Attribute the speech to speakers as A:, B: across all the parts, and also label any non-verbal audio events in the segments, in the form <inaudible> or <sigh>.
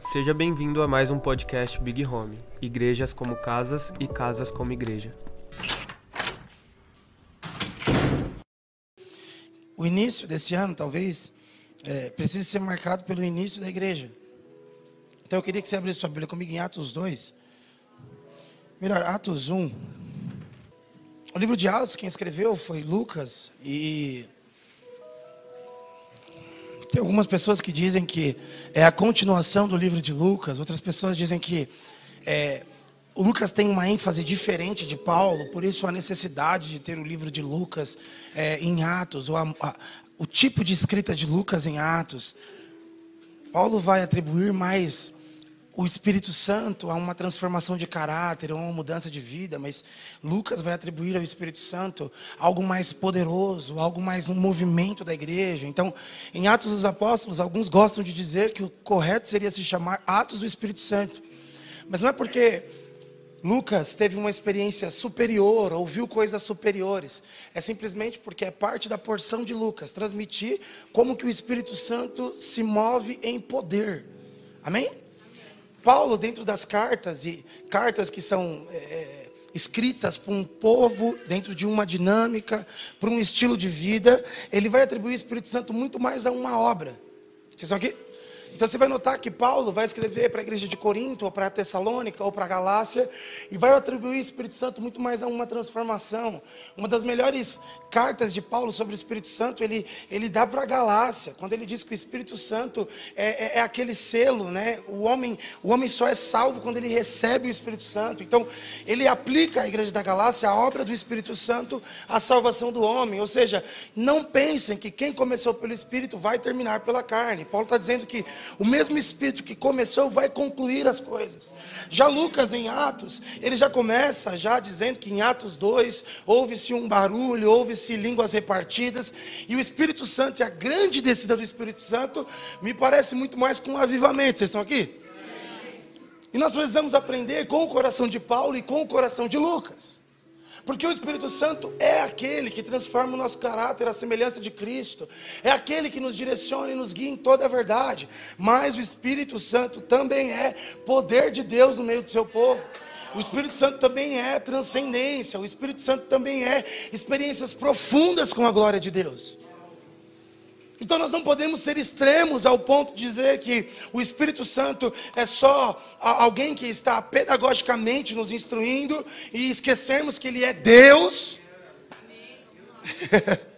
A: Seja bem-vindo a mais um podcast Big Home. Igrejas como casas e casas como igreja.
B: O início desse ano, talvez, é, precise ser marcado pelo início da igreja. Então eu queria que você abrisse sua Bíblia comigo em Atos 2. Melhor, Atos 1. O livro de Atos, quem escreveu foi Lucas. E tem algumas pessoas que dizem que é a continuação do livro de Lucas. Outras pessoas dizem que é, Lucas tem uma ênfase diferente de Paulo, por isso a necessidade de ter o livro de Lucas é, em Atos, ou a, a, o tipo de escrita de Lucas em Atos. Paulo vai atribuir mais o Espírito Santo a uma transformação de caráter, uma mudança de vida, mas Lucas vai atribuir ao Espírito Santo algo mais poderoso, algo mais um movimento da igreja. Então, em Atos dos Apóstolos, alguns gostam de dizer que o correto seria se chamar Atos do Espírito Santo. Mas não é porque Lucas teve uma experiência superior, ouviu coisas superiores. É simplesmente porque é parte da porção de Lucas transmitir como que o Espírito Santo se move em poder. Amém? Paulo, dentro das cartas, e cartas que são é, escritas para um povo, dentro de uma dinâmica, para um estilo de vida, ele vai atribuir o Espírito Santo muito mais a uma obra. Vocês estão aqui? Então você vai notar que Paulo vai escrever para a igreja de Corinto, ou para a Tessalônica, ou para a Galácia, e vai atribuir o Espírito Santo muito mais a uma transformação. Uma das melhores cartas de Paulo sobre o Espírito Santo, ele, ele dá para a Galácia, quando ele diz que o Espírito Santo é, é, é, aquele selo, né? O homem, o homem só é salvo quando ele recebe o Espírito Santo. Então, ele aplica à igreja da Galácia a obra do Espírito Santo à salvação do homem. Ou seja, não pensem que quem começou pelo Espírito vai terminar pela carne. Paulo está dizendo que o mesmo Espírito que começou vai concluir as coisas. Já Lucas, em Atos, ele já começa já dizendo que em Atos 2 houve-se um barulho, houve-se línguas repartidas, e o Espírito Santo e a grande descida do Espírito Santo me parece muito mais com um avivamento. Vocês estão aqui? E nós precisamos aprender com o coração de Paulo e com o coração de Lucas. Porque o Espírito Santo é aquele que transforma o nosso caráter à semelhança de Cristo, é aquele que nos direciona e nos guia em toda a verdade. Mas o Espírito Santo também é poder de Deus no meio do seu povo. O Espírito Santo também é transcendência, o Espírito Santo também é experiências profundas com a glória de Deus. Então nós não podemos ser extremos ao ponto de dizer que o Espírito Santo é só alguém que está pedagogicamente nos instruindo e esquecermos que Ele é Deus. <laughs>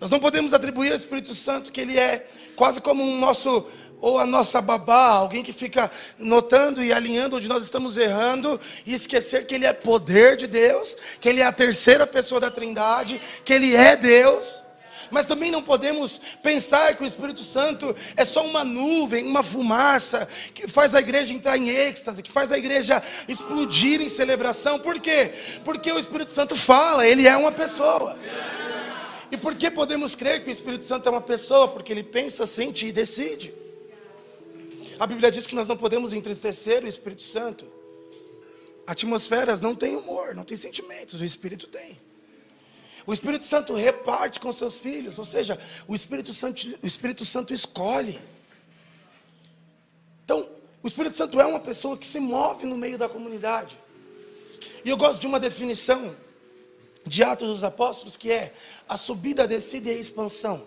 B: nós não podemos atribuir ao Espírito Santo que Ele é quase como um nosso ou a nossa babá, alguém que fica notando e alinhando onde nós estamos errando e esquecer que Ele é poder de Deus, que Ele é a terceira pessoa da Trindade, que Ele é Deus. Mas também não podemos pensar que o Espírito Santo é só uma nuvem, uma fumaça, que faz a igreja entrar em êxtase, que faz a igreja explodir em celebração. Por quê? Porque o Espírito Santo fala, ele é uma pessoa. E por que podemos crer que o Espírito Santo é uma pessoa? Porque ele pensa, sente e decide. A Bíblia diz que nós não podemos entristecer o Espírito Santo. Atmosferas não têm humor, não têm sentimentos, o Espírito tem. O Espírito Santo reparte com seus filhos, ou seja, o Espírito Santo, o Espírito Santo escolhe. Então, o Espírito Santo é uma pessoa que se move no meio da comunidade. E eu gosto de uma definição de Atos dos Apóstolos que é a subida, a descida e a expansão.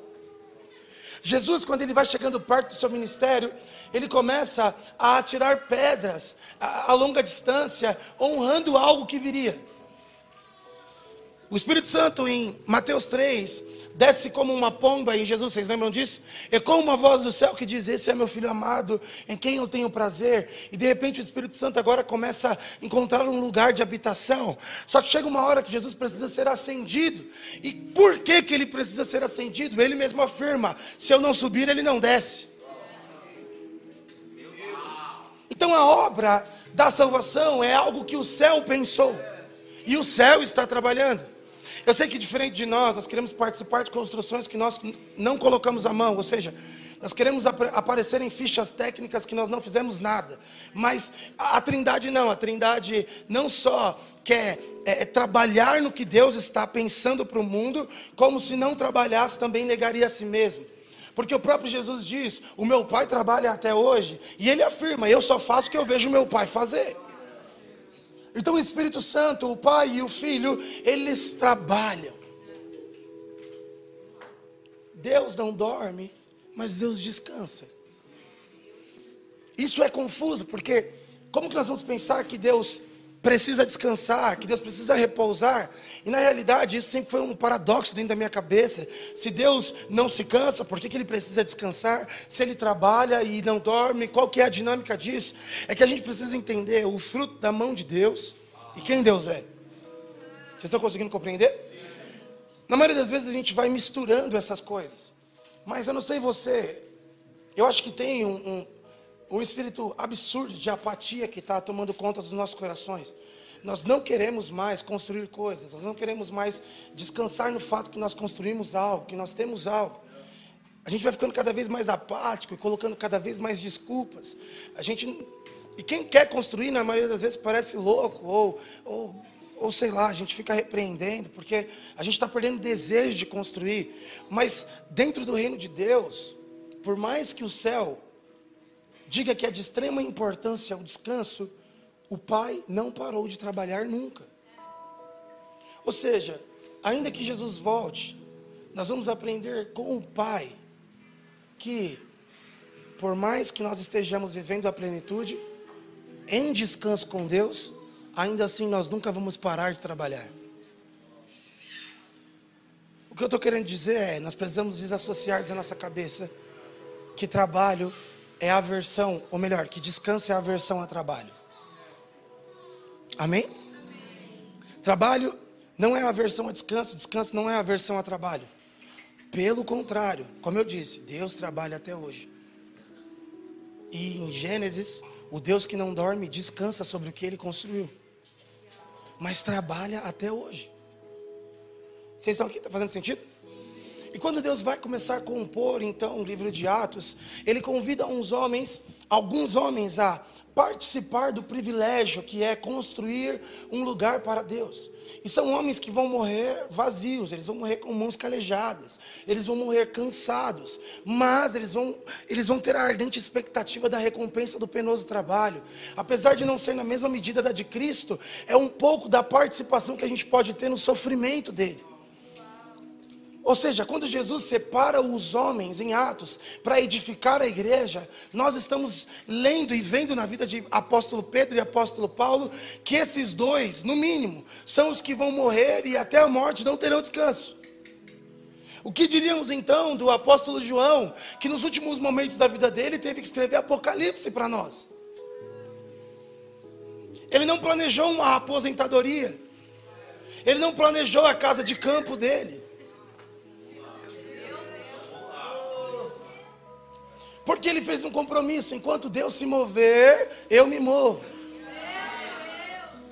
B: Jesus, quando ele vai chegando perto do seu ministério, ele começa a atirar pedras a, a longa distância, honrando algo que viria. O Espírito Santo, em Mateus 3, desce como uma pomba em Jesus, vocês lembram disso? É como uma voz do céu que diz: Esse é meu filho amado, em quem eu tenho prazer. E de repente o Espírito Santo agora começa a encontrar um lugar de habitação. Só que chega uma hora que Jesus precisa ser acendido. E por que, que ele precisa ser acendido? Ele mesmo afirma: Se eu não subir, ele não desce. Então a obra da salvação é algo que o céu pensou. E o céu está trabalhando. Eu sei que diferente de nós, nós queremos participar de construções que nós não colocamos a mão, ou seja, nós queremos ap aparecer em fichas técnicas que nós não fizemos nada. Mas a, Trindade não, a Trindade não só quer é, é trabalhar no que Deus está pensando para o mundo, como se não trabalhasse também negaria a si mesmo. Porque o próprio Jesus diz: O meu pai trabalha até hoje. E ele afirma: Eu só faço o que eu vejo meu pai fazer. Então o Espírito Santo, o Pai e o Filho, eles trabalham. Deus não dorme, mas Deus descansa. Isso é confuso, porque como que nós vamos pensar que Deus precisa descansar, que Deus precisa repousar. E na realidade, isso sempre foi um paradoxo dentro da minha cabeça. Se Deus não se cansa, por que, que ele precisa descansar? Se ele trabalha e não dorme, qual que é a dinâmica disso? É que a gente precisa entender o fruto da mão de Deus e quem Deus é. Vocês estão conseguindo compreender? Na maioria das vezes a gente vai misturando essas coisas. Mas eu não sei você, eu acho que tem um, um um espírito absurdo de apatia que está tomando conta dos nossos corações. Nós não queremos mais construir coisas, nós não queremos mais descansar no fato que nós construímos algo, que nós temos algo. A gente vai ficando cada vez mais apático e colocando cada vez mais desculpas. A gente e quem quer construir, na maioria das vezes, parece louco ou, ou, ou sei lá, a gente fica repreendendo porque a gente está perdendo desejo de construir. Mas dentro do reino de Deus, por mais que o céu diga que é de extrema importância o descanso, o pai não parou de trabalhar nunca. Ou seja, ainda que Jesus volte, nós vamos aprender com o pai que, por mais que nós estejamos vivendo a plenitude, em descanso com Deus, ainda assim nós nunca vamos parar de trabalhar. O que eu estou querendo dizer é: nós precisamos desassociar da nossa cabeça que trabalho é a aversão, ou melhor, que descanso é a aversão a trabalho. Amém? Trabalho não é a aversão a descanso, descanso não é a aversão a trabalho. Pelo contrário, como eu disse, Deus trabalha até hoje. E em Gênesis, o Deus que não dorme descansa sobre o que ele construiu. Mas trabalha até hoje. Vocês estão aqui? Está fazendo sentido? E quando Deus vai começar a compor, então, o livro de Atos, ele convida uns homens, alguns homens, a participar do privilégio que é construir um lugar para Deus. E são homens que vão morrer vazios, eles vão morrer com mãos calejadas, eles vão morrer cansados, mas eles vão, eles vão ter a ardente expectativa da recompensa do penoso trabalho. Apesar de não ser na mesma medida da de Cristo, é um pouco da participação que a gente pode ter no sofrimento dele. Ou seja, quando Jesus separa os homens em Atos para edificar a igreja, nós estamos lendo e vendo na vida de apóstolo Pedro e apóstolo Paulo que esses dois, no mínimo, são os que vão morrer e até a morte não terão descanso. O que diríamos então do apóstolo João, que nos últimos momentos da vida dele teve que escrever Apocalipse para nós? Ele não planejou uma aposentadoria, ele não planejou a casa de campo dele. Porque ele fez um compromisso: enquanto Deus se mover, eu me movo.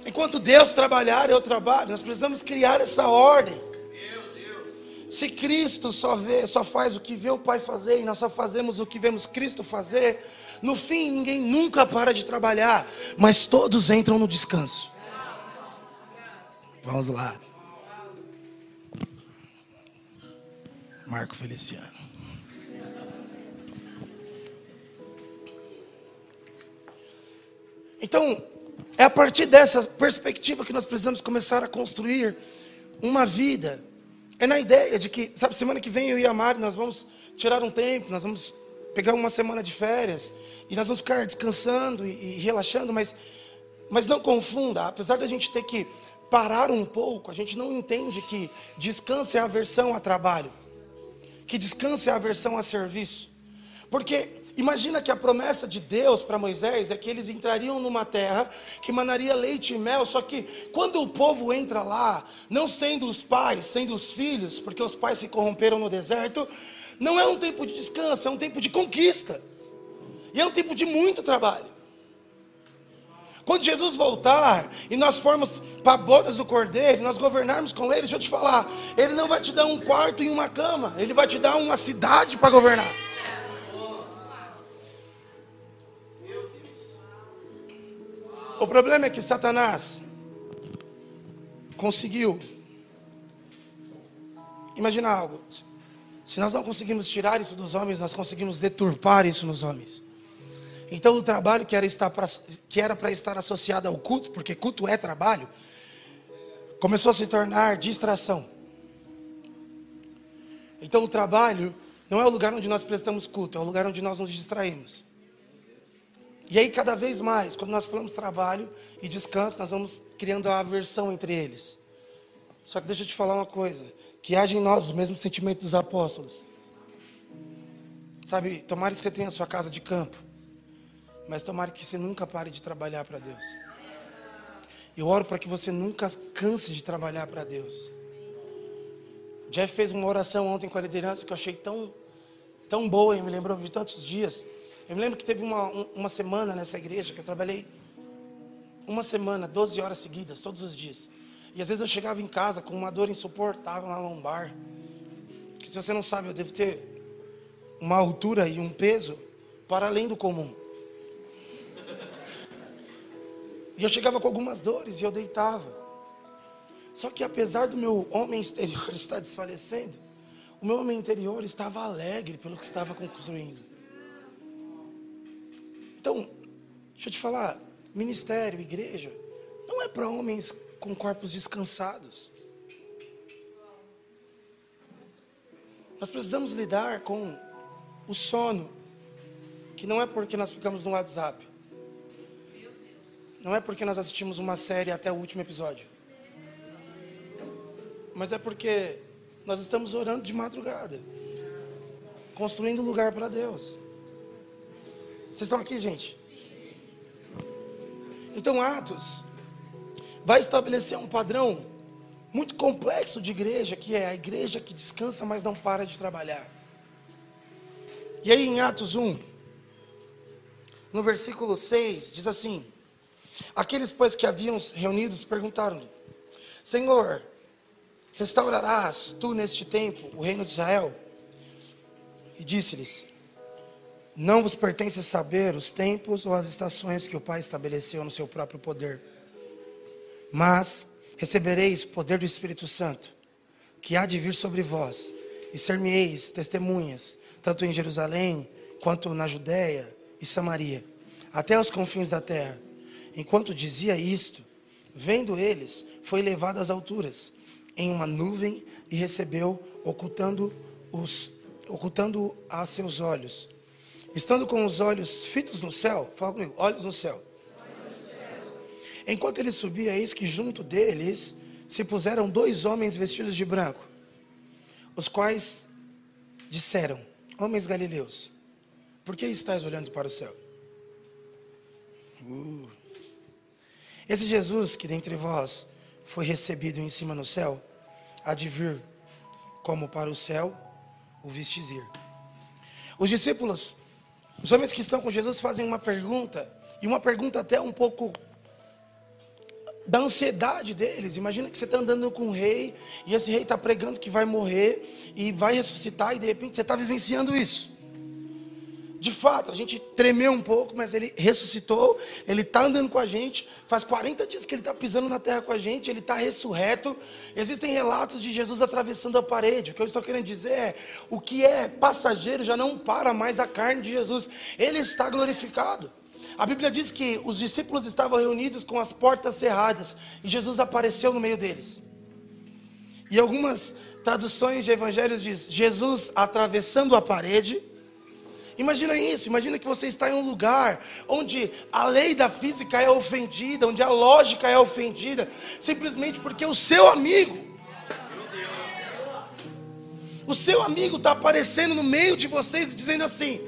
B: Enquanto Deus trabalhar, eu trabalho. Nós precisamos criar essa ordem. Se Cristo só vê, só faz o que vê o Pai fazer e nós só fazemos o que vemos Cristo fazer, no fim ninguém nunca para de trabalhar, mas todos entram no descanso. Vamos lá. Marco Feliciano. Então, é a partir dessa perspectiva que nós precisamos começar a construir uma vida. É na ideia de que, sabe, semana que vem eu e a Mari, nós vamos tirar um tempo, nós vamos pegar uma semana de férias e nós vamos ficar descansando e, e relaxando, mas, mas não confunda, apesar da gente ter que parar um pouco, a gente não entende que descanso é aversão a trabalho, que descanso é aversão a serviço, porque Imagina que a promessa de Deus para Moisés é que eles entrariam numa terra que manaria leite e mel, só que quando o povo entra lá, não sendo os pais, sendo os filhos, porque os pais se corromperam no deserto, não é um tempo de descanso, é um tempo de conquista. E é um tempo de muito trabalho. Quando Jesus voltar e nós formos para bodas do cordeiro, nós governarmos com ele, deixa eu te falar, ele não vai te dar um quarto e uma cama, ele vai te dar uma cidade para governar. O problema é que Satanás conseguiu. Imagina algo. Se nós não conseguimos tirar isso dos homens, nós conseguimos deturpar isso nos homens. Então o trabalho que era estar pra, que era para estar associado ao culto, porque culto é trabalho, começou a se tornar distração. Então o trabalho não é o lugar onde nós prestamos culto, é o lugar onde nós nos distraímos. E aí, cada vez mais, quando nós falamos trabalho e descanso, nós vamos criando a aversão entre eles. Só que deixa eu te falar uma coisa: que haja em nós o mesmo sentimento dos apóstolos. Sabe, tomara que você tenha a sua casa de campo, mas tomara que você nunca pare de trabalhar para Deus. Eu oro para que você nunca canse de trabalhar para Deus. Jeff fez uma oração ontem com a liderança que eu achei tão, tão boa e me lembrou de tantos dias. Eu me lembro que teve uma, uma semana nessa igreja que eu trabalhei uma semana, 12 horas seguidas, todos os dias. E às vezes eu chegava em casa com uma dor insuportável na lombar. Que se você não sabe, eu devo ter uma altura e um peso para além do comum. E eu chegava com algumas dores e eu deitava. Só que apesar do meu homem exterior <laughs> estar desfalecendo, o meu homem interior estava alegre pelo que estava construindo. Então, deixa eu te falar, ministério, igreja, não é para homens com corpos descansados. Nós precisamos lidar com o sono, que não é porque nós ficamos no WhatsApp, não é porque nós assistimos uma série até o último episódio mas é porque nós estamos orando de madrugada, construindo lugar para Deus. Vocês estão aqui, gente? Então, Atos vai estabelecer um padrão muito complexo de igreja, que é a igreja que descansa, mas não para de trabalhar. E aí, em Atos 1, no versículo 6, diz assim: Aqueles, pois, que haviam reunidos perguntaram-lhe: Senhor, Restaurarás tu neste tempo o reino de Israel? E disse-lhes: Não vos pertence saber os tempos ou as estações que o Pai estabeleceu no seu próprio poder. Mas recebereis poder do Espírito Santo, que há de vir sobre vós, e ser-me-eis testemunhas, tanto em Jerusalém, quanto na Judéia e Samaria, até os confins da terra. Enquanto dizia isto, vendo eles, foi levado às alturas em uma nuvem e recebeu, ocultando os ocultando a seus olhos. Estando com os olhos fitos no céu, fala comigo, olhos no céu. Enquanto ele subia, eis que junto deles se puseram dois homens vestidos de branco, os quais disseram: Homens galileus, por que estáis olhando para o céu? Uh. Esse Jesus que dentre vós foi recebido em cima no céu, há de vir como para o céu o vistes ir. Os discípulos, os homens que estão com Jesus, fazem uma pergunta, e uma pergunta até um pouco da ansiedade deles. Imagina que você está andando com um rei, e esse rei está pregando que vai morrer e vai ressuscitar, e de repente você está vivenciando isso. De fato, a gente tremeu um pouco, mas ele ressuscitou, ele está andando com a gente. Faz 40 dias que ele está pisando na terra com a gente, ele está ressurreto. Existem relatos de Jesus atravessando a parede. O que eu estou querendo dizer é: o que é passageiro já não para mais a carne de Jesus, ele está glorificado. A Bíblia diz que os discípulos estavam reunidos com as portas cerradas e Jesus apareceu no meio deles. E algumas traduções de evangelhos diz Jesus atravessando a parede Imagina isso, imagina que você está em um lugar onde a lei da física é ofendida, onde a lógica é ofendida, simplesmente porque o seu amigo, o seu amigo está aparecendo no meio de vocês dizendo assim: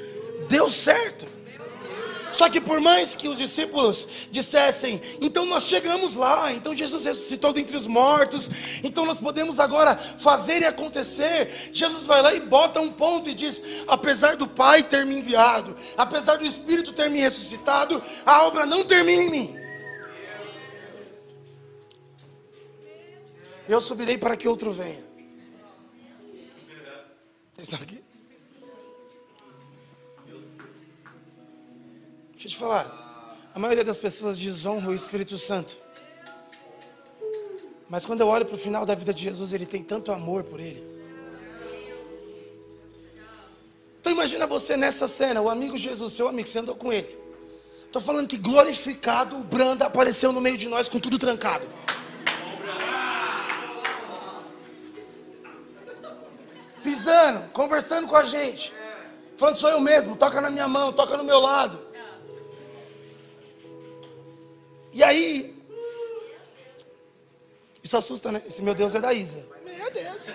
B: deu certo. Só que por mais que os discípulos dissessem, então nós chegamos lá, então Jesus ressuscitou dentre os mortos, então nós podemos agora fazer e acontecer. Jesus vai lá e bota um ponto e diz: apesar do Pai ter me enviado, apesar do Espírito ter me ressuscitado, a obra não termina em mim. Eu subirei para que outro venha. Estão aqui? Deixa eu te falar. A maioria das pessoas desonra o Espírito Santo. Mas quando eu olho para o final da vida de Jesus, ele tem tanto amor por ele. imagina você nessa cena, o amigo Jesus, seu amigo, você andou com ele. Estou falando que glorificado, o Branda apareceu no meio de nós com tudo trancado. Pisando, conversando com a gente. Falando, sou eu mesmo, toca na minha mão, toca no meu lado. E aí, isso assusta, né? Esse meu Deus é da Isa. Meu Deus.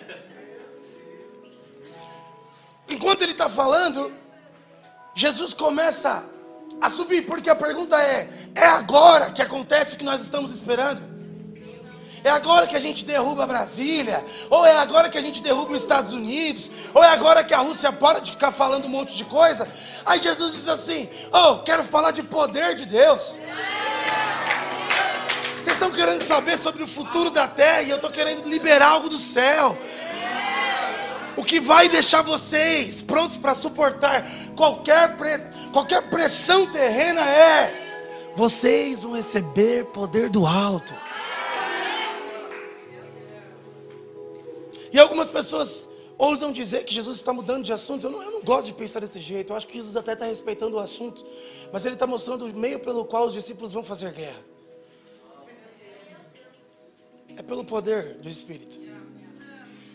B: Enquanto ele está falando, Jesus começa a subir, porque a pergunta é: é agora que acontece o que nós estamos esperando? É agora que a gente derruba Brasília? Ou é agora que a gente derruba os Estados Unidos? Ou é agora que a Rússia para de ficar falando um monte de coisa? Aí Jesus diz assim: Oh, quero falar de poder de Deus. Vocês estão querendo saber sobre o futuro da terra e eu estou querendo liberar algo do céu. O que vai deixar vocês prontos para suportar qualquer, qualquer pressão terrena é: vocês vão receber poder do alto. E algumas pessoas ousam dizer que Jesus está mudando de assunto. Eu não, eu não gosto de pensar desse jeito. Eu acho que Jesus até está respeitando o assunto. Mas ele está mostrando o meio pelo qual os discípulos vão fazer guerra. É pelo poder do Espírito.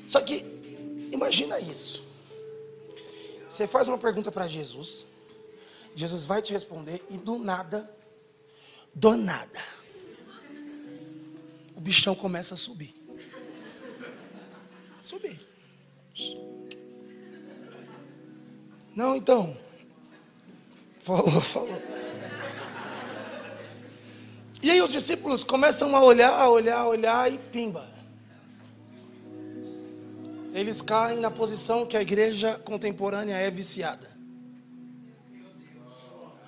B: Só que, imagina isso. Você faz uma pergunta para Jesus. Jesus vai te responder e do nada, do nada, o bichão começa a subir subir. Não, então. Falou, falou. E aí os discípulos começam a olhar, a olhar, a olhar e pimba. Eles caem na posição que a igreja contemporânea é viciada.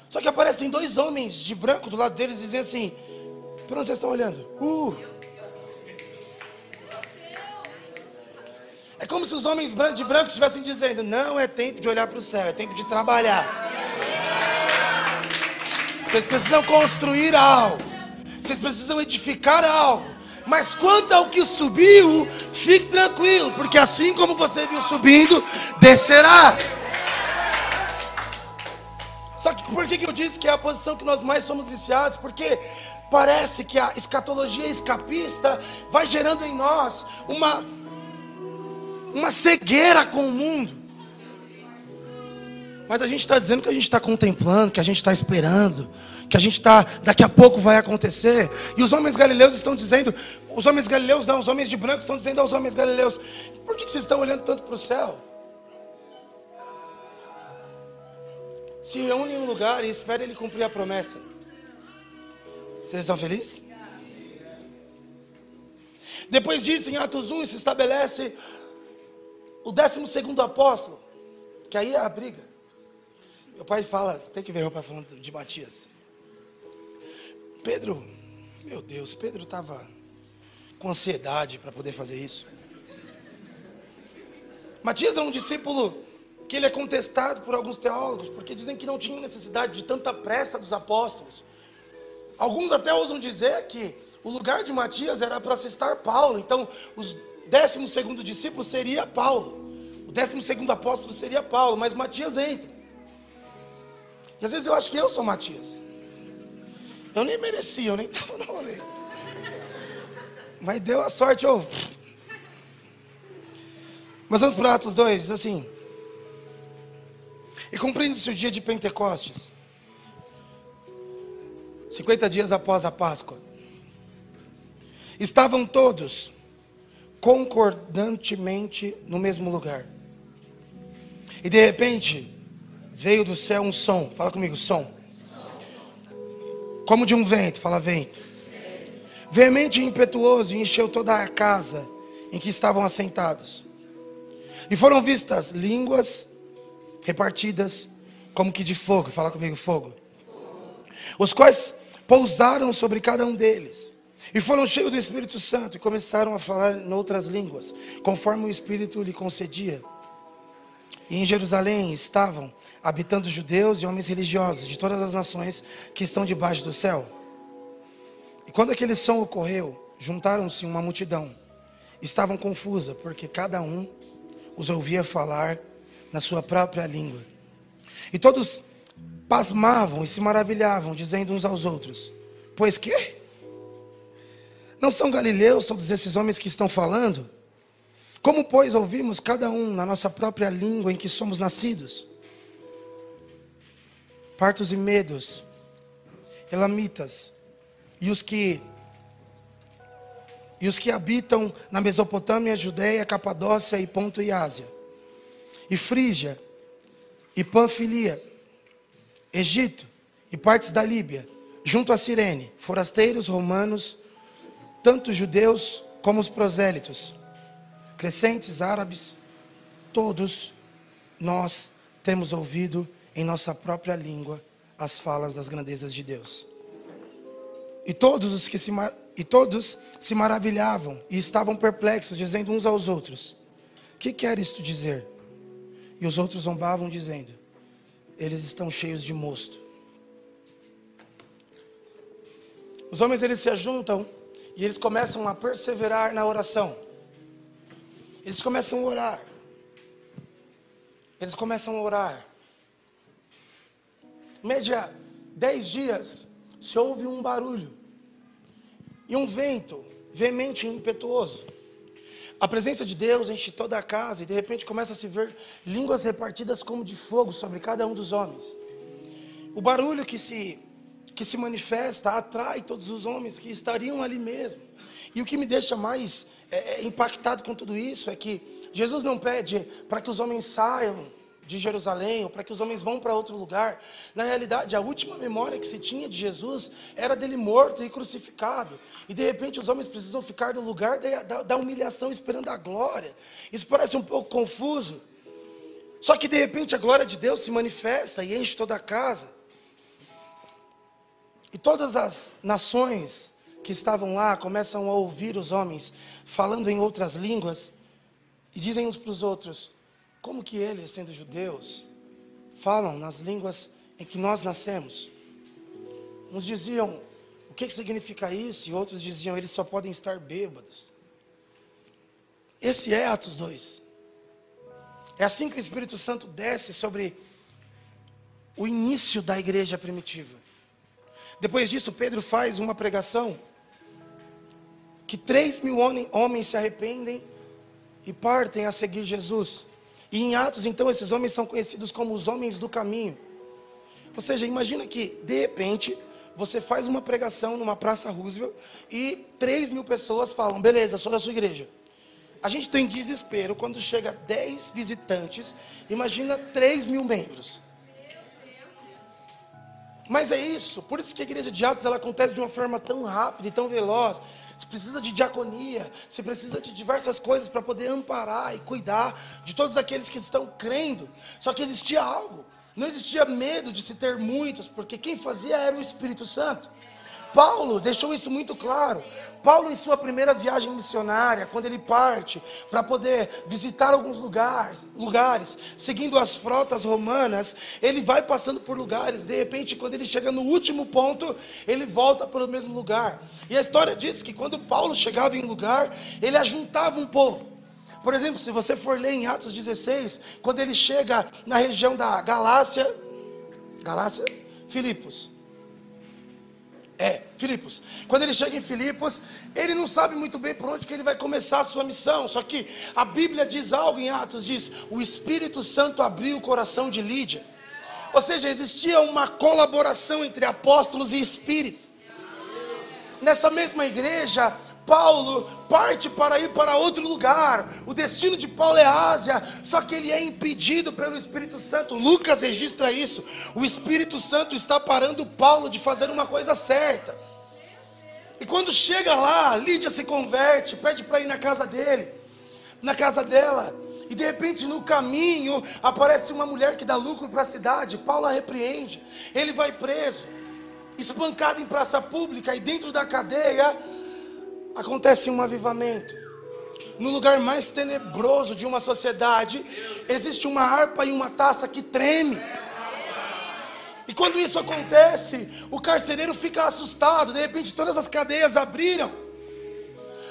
B: Só que aparecem dois homens de branco do lado deles e dizem assim: Por onde vocês estão olhando? Uh! É como se os homens de branco estivessem dizendo: não é tempo de olhar para o céu, é tempo de trabalhar. Vocês precisam construir algo, vocês precisam edificar algo. Mas quanto ao que subiu, fique tranquilo, porque assim como você viu subindo, descerá. Só que por que eu disse que é a posição que nós mais somos viciados? Porque parece que a escatologia escapista vai gerando em nós uma uma cegueira com o mundo. Mas a gente está dizendo que a gente está contemplando, que a gente está esperando, que a gente está, daqui a pouco vai acontecer. E os homens galileus estão dizendo, os homens galileus não, os homens de branco estão dizendo aos homens galileus: por que vocês estão olhando tanto para o céu? Se reúnem em um lugar e esperem ele cumprir a promessa. Vocês estão felizes? Depois disso, em Atos 1, se estabelece o décimo segundo apóstolo, que aí é a briga. Meu pai fala, tem que ver meu pai falando de Matias. Pedro, meu Deus, Pedro estava com ansiedade para poder fazer isso. Matias é um discípulo que ele é contestado por alguns teólogos, porque dizem que não tinha necessidade de tanta pressa dos apóstolos. Alguns até ousam dizer que o lugar de Matias era para assistar Paulo, então os décimo segundo discípulo seria Paulo. O décimo segundo apóstolo seria Paulo, mas Matias entra. E às vezes eu acho que eu sou Matias. Eu nem merecia, eu nem estava no rolê. Mas deu a sorte, eu. Mas vamos para Atos 2, diz assim. E cumprindo-se o dia de Pentecostes, 50 dias após a Páscoa, estavam todos concordantemente no mesmo lugar. E de repente, veio do céu um som. Fala comigo, som. Como de um vento, fala vento. Veemente e impetuoso, encheu toda a casa em que estavam assentados. E foram vistas línguas repartidas como que de fogo. Fala comigo, fogo. Os quais pousaram sobre cada um deles. E foram cheios do Espírito Santo e começaram a falar em outras línguas, conforme o Espírito lhe concedia. E em Jerusalém estavam habitando judeus e homens religiosos de todas as nações que estão debaixo do céu. E quando aquele som ocorreu, juntaram-se uma multidão. Estavam confusa, porque cada um os ouvia falar na sua própria língua. E todos pasmavam e se maravilhavam, dizendo uns aos outros: Pois que? Não são galileus todos esses homens que estão falando? Como, pois, ouvimos cada um na nossa própria língua em que somos nascidos? Partos e medos, elamitas, e os que e os que habitam na Mesopotâmia, Judéia, Capadócia e Ponto e Ásia, e Frígia, e Panfilia, Egito e partes da Líbia, junto a Cirene, forasteiros romanos, tanto judeus como os prosélitos, crescentes árabes, todos nós temos ouvido em nossa própria língua as falas das grandezas de Deus. E todos os que se e todos se maravilhavam e estavam perplexos, dizendo uns aos outros: Que quer isto dizer? E os outros zombavam, dizendo: Eles estão cheios de mosto. Os homens eles se ajuntam e eles começam a perseverar na oração. Eles começam a orar. Eles começam a orar. Média dez dias se ouve um barulho e um vento veemente e impetuoso. A presença de Deus enche toda a casa e de repente começa a se ver línguas repartidas como de fogo sobre cada um dos homens. O barulho que se que se manifesta atrai todos os homens que estariam ali mesmo. E o que me deixa mais é, é impactado com tudo isso é que Jesus não pede para que os homens saiam de Jerusalém, ou para que os homens vão para outro lugar. Na realidade, a última memória que se tinha de Jesus era dele morto e crucificado. E de repente os homens precisam ficar no lugar da, da, da humilhação esperando a glória. Isso parece um pouco confuso. Só que de repente a glória de Deus se manifesta e enche toda a casa. E todas as nações que estavam lá começam a ouvir os homens falando em outras línguas e dizem uns para os outros: como que eles, sendo judeus, falam nas línguas em que nós nascemos? Uns diziam, o que, que significa isso? E outros diziam, eles só podem estar bêbados. Esse é Atos 2. É assim que o Espírito Santo desce sobre o início da igreja primitiva. Depois disso, Pedro faz uma pregação que três mil homens se arrependem e partem a seguir Jesus. E em Atos, então, esses homens são conhecidos como os homens do caminho. Ou seja, imagina que, de repente, você faz uma pregação numa Praça Roosevelt e 3 mil pessoas falam: beleza, sou da sua igreja. A gente tem desespero quando chega 10 visitantes, imagina 3 mil membros. Mas é isso, por isso que a igreja de Atos ela acontece de uma forma tão rápida e tão veloz. Você precisa de diaconia, você precisa de diversas coisas para poder amparar e cuidar de todos aqueles que estão crendo. Só que existia algo, não existia medo de se ter muitos, porque quem fazia era o Espírito Santo. Paulo deixou isso muito claro. Paulo, em sua primeira viagem missionária, quando ele parte para poder visitar alguns lugares, lugares, seguindo as frotas romanas, ele vai passando por lugares. De repente, quando ele chega no último ponto, ele volta para o mesmo lugar. E a história diz que quando Paulo chegava em lugar, ele ajuntava um povo. Por exemplo, se você for ler em Atos 16, quando ele chega na região da Galácia, Galácia, Filipos. É, Filipos. Quando ele chega em Filipos, ele não sabe muito bem por onde que ele vai começar a sua missão. Só que a Bíblia diz algo em Atos, diz: "O Espírito Santo abriu o coração de Lídia". Ou seja, existia uma colaboração entre apóstolos e espírito. Nessa mesma igreja, Paulo parte para ir para outro lugar. O destino de Paulo é Ásia, só que ele é impedido pelo Espírito Santo. Lucas registra isso. O Espírito Santo está parando Paulo de fazer uma coisa certa. E quando chega lá, Lídia se converte, pede para ir na casa dele, na casa dela. E de repente no caminho aparece uma mulher que dá lucro para a cidade. Paulo a repreende. Ele vai preso, espancado em praça pública e dentro da cadeia acontece um avivamento. No lugar mais tenebroso de uma sociedade, existe uma harpa e uma taça que treme. E quando isso acontece, o carcereiro fica assustado. De repente, todas as cadeias abriram.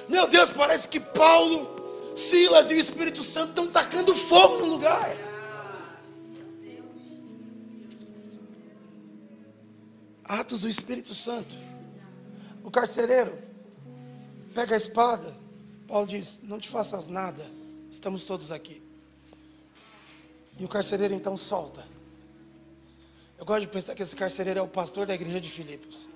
B: Meu Deus, parece que Paulo, Silas e o Espírito Santo estão tacando fogo no lugar. Atos do Espírito Santo. O carcereiro pega a espada. Paulo diz: Não te faças nada, estamos todos aqui. E o carcereiro então solta. Eu gosto de pensar que esse carcereiro é o pastor da igreja de Filipos.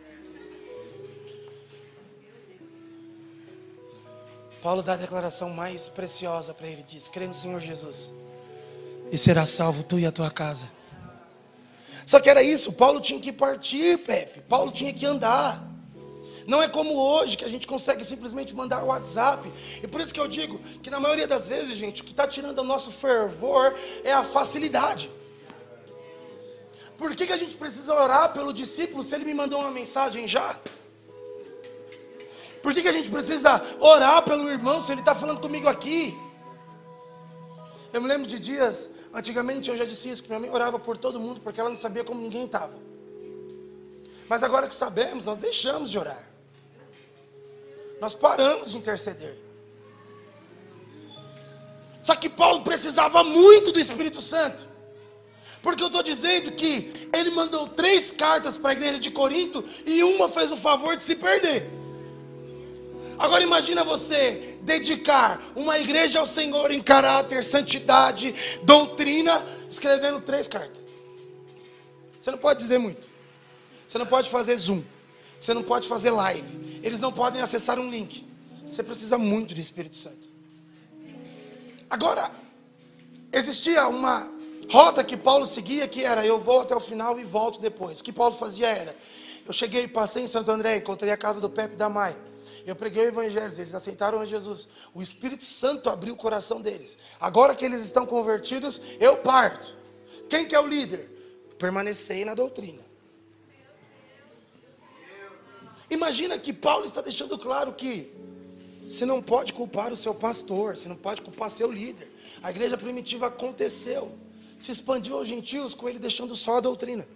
B: Paulo dá a declaração mais preciosa para ele: diz, crê no Senhor Jesus, e será salvo tu e a tua casa. Só que era isso, Paulo tinha que partir, Pepe. Paulo tinha que andar. Não é como hoje que a gente consegue simplesmente mandar o WhatsApp. E por isso que eu digo que na maioria das vezes, gente, o que está tirando o nosso fervor é a facilidade. Por que, que a gente precisa orar pelo discípulo se ele me mandou uma mensagem já? Por que, que a gente precisa orar pelo irmão se ele está falando comigo aqui? Eu me lembro de dias, antigamente eu já disse isso, que minha mãe orava por todo mundo porque ela não sabia como ninguém estava. Mas agora que sabemos, nós deixamos de orar. Nós paramos de interceder. Só que Paulo precisava muito do Espírito Santo. Porque eu estou dizendo que ele mandou três cartas para a igreja de Corinto e uma fez o favor de se perder. Agora imagina você dedicar uma igreja ao Senhor em caráter, santidade, doutrina, escrevendo três cartas. Você não pode dizer muito. Você não pode fazer zoom. Você não pode fazer live. Eles não podem acessar um link. Você precisa muito do Espírito Santo. Agora, existia uma rota que Paulo seguia que era eu vou até o final e volto depois. O que Paulo fazia era eu cheguei, passei em Santo André, encontrei a casa do Pepe da Mai. Eu preguei o evangelho, eles aceitaram Jesus. O Espírito Santo abriu o coração deles. Agora que eles estão convertidos, eu parto. Quem que é o líder? Permanecei na doutrina. Imagina que Paulo está deixando claro que você não pode culpar o seu pastor, você não pode culpar seu líder. A igreja primitiva aconteceu, se expandiu aos gentios com ele deixando só a doutrina.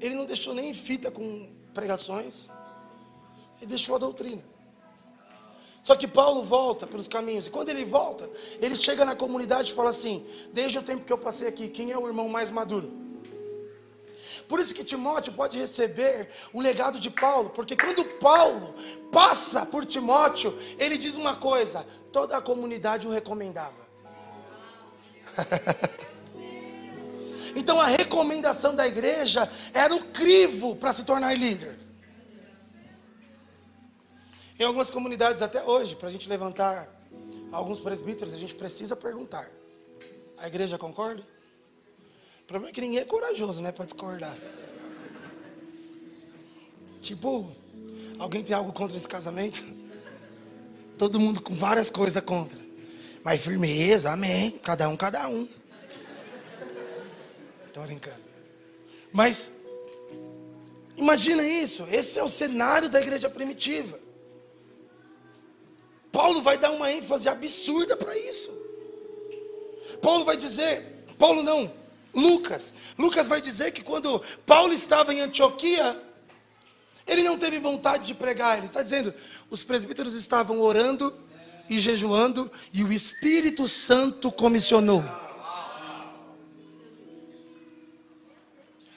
B: Ele não deixou nem fita com pregações, ele deixou a doutrina. Só que Paulo volta pelos caminhos, e quando ele volta, ele chega na comunidade e fala assim: Desde o tempo que eu passei aqui, quem é o irmão mais maduro? Por isso que Timóteo pode receber o legado de Paulo, porque quando Paulo passa por Timóteo, ele diz uma coisa: toda a comunidade o recomendava. <laughs> então a recomendação da igreja era o crivo para se tornar líder. Em algumas comunidades até hoje, para a gente levantar alguns presbíteros, a gente precisa perguntar: a igreja concorda? Problema é que ninguém é corajoso, né, para discordar. Tipo, alguém tem algo contra esse casamento? <laughs> Todo mundo com várias coisas contra. Mas firmeza, amém. Cada um, cada um. Estou brincando. Mas, imagina isso. Esse é o cenário da igreja primitiva. Paulo vai dar uma ênfase absurda para isso. Paulo vai dizer, Paulo não, Lucas. Lucas vai dizer que quando Paulo estava em Antioquia, ele não teve vontade de pregar. Ele está dizendo: os presbíteros estavam orando e jejuando, e o Espírito Santo comissionou.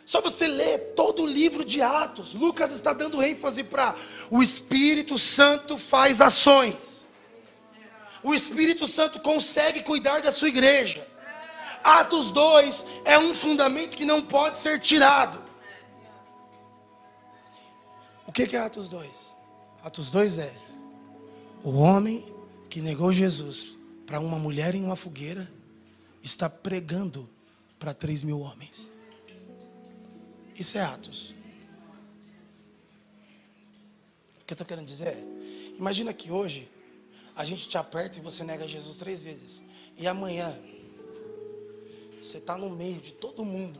B: Só você ler todo o livro de Atos, Lucas está dando ênfase para o Espírito Santo faz ações. O Espírito Santo consegue cuidar da sua igreja. Atos 2 é um fundamento que não pode ser tirado. O que é Atos 2? Atos 2 é o homem que negou Jesus para uma mulher em uma fogueira está pregando para 3 mil homens. Isso é Atos. O que eu estou querendo dizer é: imagina que hoje a gente te aperta e você nega Jesus três vezes, e amanhã você está no meio de todo mundo,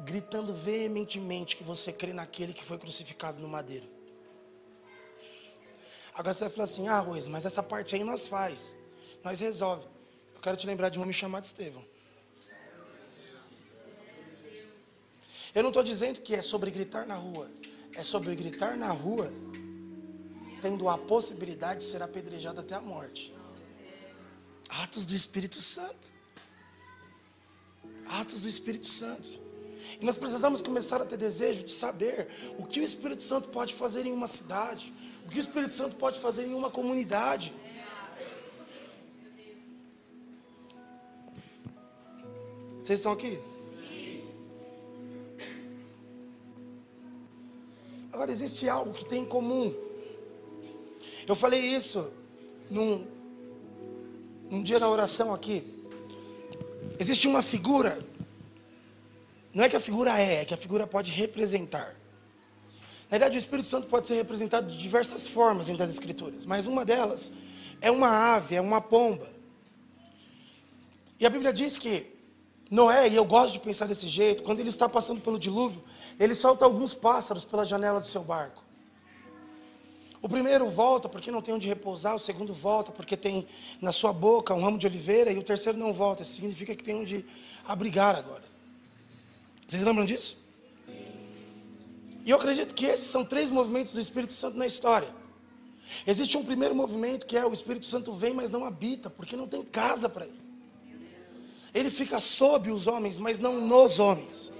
B: gritando veementemente que você crê naquele que foi crucificado no madeiro. Agora você vai falar assim: ah, Rose, mas essa parte aí nós faz, nós resolve. Eu quero te lembrar de um homem chamado Estevão. Eu não estou dizendo que é sobre gritar na rua, é sobre gritar na rua, tendo a possibilidade de ser apedrejado até a morte. Atos do Espírito Santo. Atos do Espírito Santo. E nós precisamos começar a ter desejo de saber o que o Espírito Santo pode fazer em uma cidade, o que o Espírito Santo pode fazer em uma comunidade. Vocês estão aqui? Sim. Agora existe algo que tem em comum. Eu falei isso num, num dia na oração aqui. Existe uma figura. Não é que a figura é, é que a figura pode representar. Na verdade, o Espírito Santo pode ser representado de diversas formas entre as Escrituras, mas uma delas é uma ave, é uma pomba. E a Bíblia diz que Noé, e eu gosto de pensar desse jeito, quando ele está passando pelo dilúvio, ele solta alguns pássaros pela janela do seu barco. O primeiro volta porque não tem onde repousar, o segundo volta porque tem na sua boca um ramo de oliveira, e o terceiro não volta. Isso significa que tem onde abrigar agora. Vocês lembram disso? E eu acredito que esses são três movimentos do Espírito Santo na história. Existe um primeiro movimento que é o Espírito Santo vem, mas não habita, porque não tem casa para ele. Ele fica sob os homens, mas não nos homens.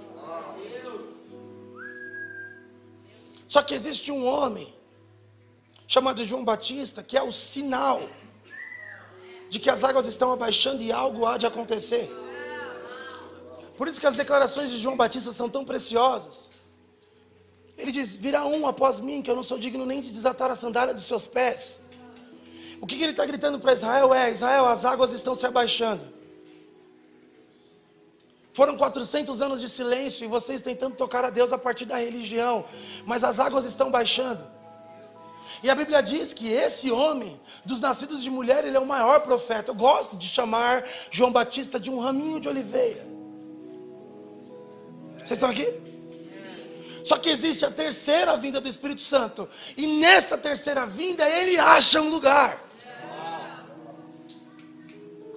B: Só que existe um homem chamado João Batista que é o sinal de que as águas estão abaixando e algo há de acontecer. Por isso que as declarações de João Batista são tão preciosas. Ele diz: Virá um após mim, que eu não sou digno nem de desatar a sandália dos seus pés. O que, que ele está gritando para Israel é: Israel, as águas estão se abaixando. Foram 400 anos de silêncio e vocês tentando tocar a Deus a partir da religião, mas as águas estão baixando. E a Bíblia diz que esse homem, dos nascidos de mulher, ele é o maior profeta. Eu gosto de chamar João Batista de um raminho de oliveira. Vocês estão aqui? Só que existe a terceira vinda do Espírito Santo. E nessa terceira vinda, ele acha um lugar.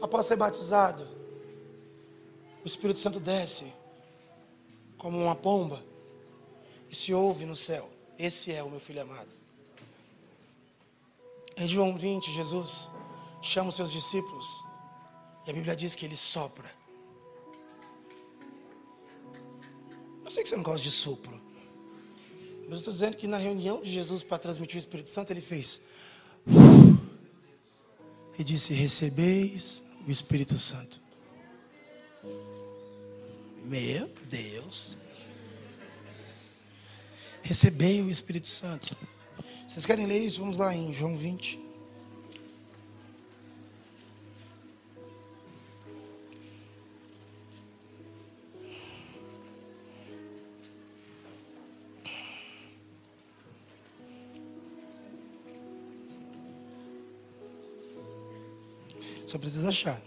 B: Após ser batizado, o Espírito Santo desce como uma pomba e se ouve no céu. Esse é o meu filho amado. Em João 20, Jesus chama os seus discípulos e a Bíblia diz que ele sopra. Eu sei que você não gosta de sopro, mas eu estou dizendo que na reunião de Jesus para transmitir o Espírito Santo, ele fez e disse: Recebeis o Espírito Santo. Meu Deus. Recebei o Espírito Santo. Vocês querem ler isso? Vamos lá em João 20. Só precisa achar.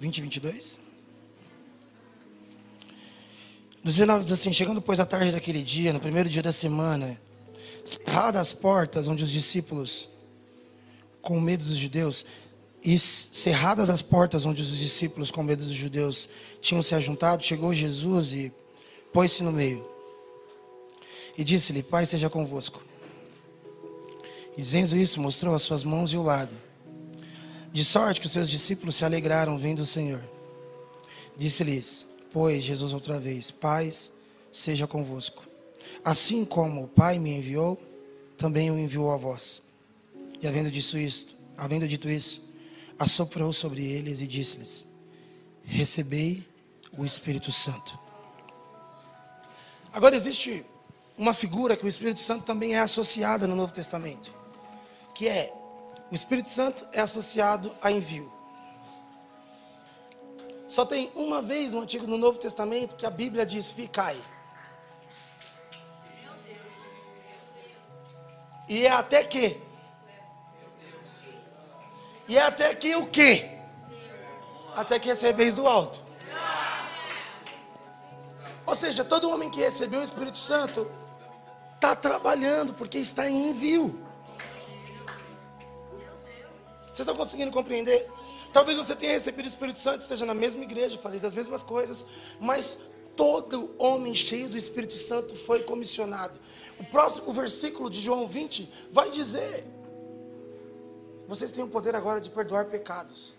B: 20, 22? Dos diz assim: Chegando, pois, à tarde daquele dia, no primeiro dia da semana, cerradas as portas onde os discípulos, com medo dos judeus, e cerradas as portas onde os discípulos, com medo dos judeus, tinham se ajuntado, chegou Jesus e pôs-se no meio. E disse-lhe: Pai, seja convosco. E dizendo isso, mostrou as suas mãos e o lado. De sorte que os seus discípulos se alegraram vendo o Senhor. Disse-lhes: pois, Jesus outra vez: Paz seja convosco. Assim como o Pai me enviou, também o enviou a vós. E havendo dito isto, havendo dito isso, assoprou sobre eles e disse-lhes: Recebei o Espírito Santo. Agora existe uma figura que o Espírito Santo também é associada no Novo Testamento, que é o Espírito Santo é associado a envio. Só tem uma vez no Antigo no Novo Testamento que a Bíblia diz ficai. E é até que. E é até que o quê? Até que recebeis do alto. Ou seja, todo homem que recebeu o Espírito Santo está trabalhando porque está em envio. Vocês estão conseguindo compreender? Talvez você tenha recebido o Espírito Santo, esteja na mesma igreja, fazendo as mesmas coisas, mas todo homem cheio do Espírito Santo foi comissionado. O próximo versículo de João 20 vai dizer: Vocês têm o poder agora de perdoar pecados.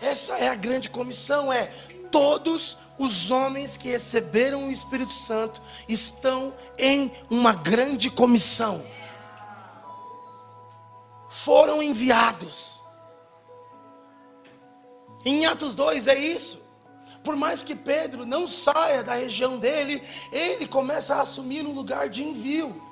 B: Essa é a grande comissão, é todos os homens que receberam o Espírito Santo estão em uma grande comissão. Foram enviados. Em Atos 2 é isso. Por mais que Pedro não saia da região dele, ele começa a assumir um lugar de envio.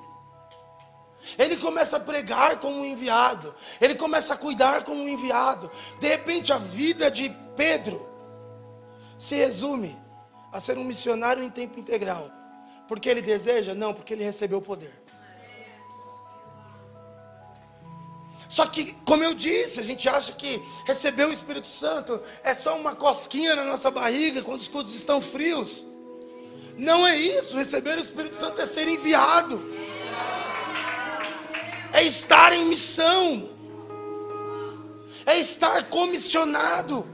B: Ele começa a pregar como um enviado. Ele começa a cuidar como um enviado. De repente, a vida de Pedro se resume a ser um missionário em tempo integral. Porque ele deseja? Não, porque ele recebeu o poder. Só que, como eu disse, a gente acha que receber o Espírito Santo é só uma cosquinha na nossa barriga quando os cultos estão frios. Não é isso. Receber o Espírito Santo é ser enviado é estar em missão, é estar comissionado.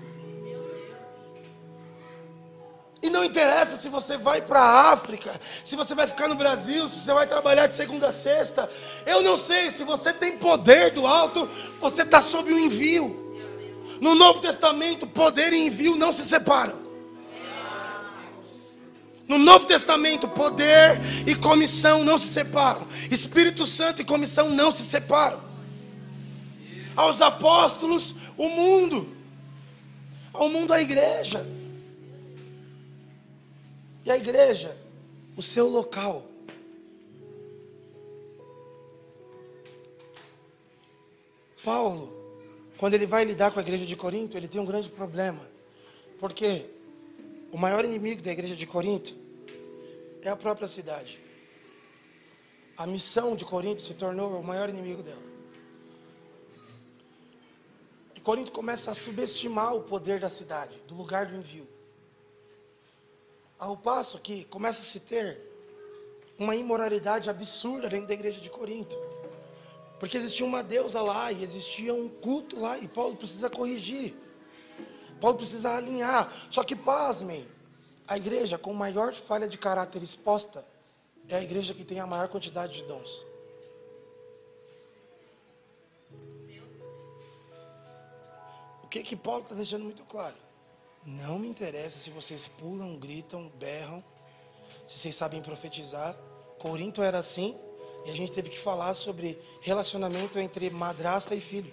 B: Não interessa se você vai para a África, se você vai ficar no Brasil, se você vai trabalhar de segunda a sexta. Eu não sei, se você tem poder do alto, você está sob o envio. No Novo Testamento, poder e envio não se separam. No Novo Testamento, poder e comissão não se separam. Espírito Santo e comissão não se separam. Aos apóstolos, o mundo. Ao mundo, a igreja. E a igreja, o seu local. Paulo, quando ele vai lidar com a igreja de Corinto, ele tem um grande problema. Porque o maior inimigo da igreja de Corinto é a própria cidade. A missão de Corinto se tornou o maior inimigo dela. E Corinto começa a subestimar o poder da cidade, do lugar do envio. Ao passo que começa a se ter uma imoralidade absurda dentro da igreja de Corinto. Porque existia uma deusa lá e existia um culto lá e Paulo precisa corrigir. Paulo precisa alinhar. Só que pasmem, a igreja com maior falha de caráter exposta é a igreja que tem a maior quantidade de dons. O que que Paulo está deixando muito claro? Não me interessa se vocês pulam, gritam, berram, se vocês sabem profetizar. Corinto era assim e a gente teve que falar sobre relacionamento entre madrasta e filho.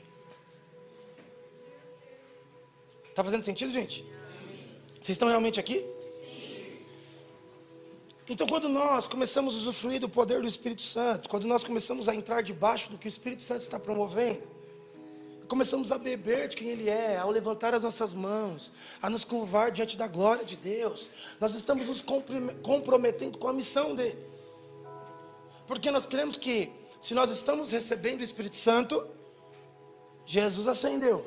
B: Tá fazendo sentido, gente? Vocês estão realmente aqui? Então, quando nós começamos a usufruir do poder do Espírito Santo, quando nós começamos a entrar debaixo do que o Espírito Santo está promovendo, começamos a beber de quem Ele é, ao levantar as nossas mãos, a nos curvar diante da glória de Deus, nós estamos nos comprometendo com a missão dele, porque nós cremos que, se nós estamos recebendo o Espírito Santo, Jesus ascendeu.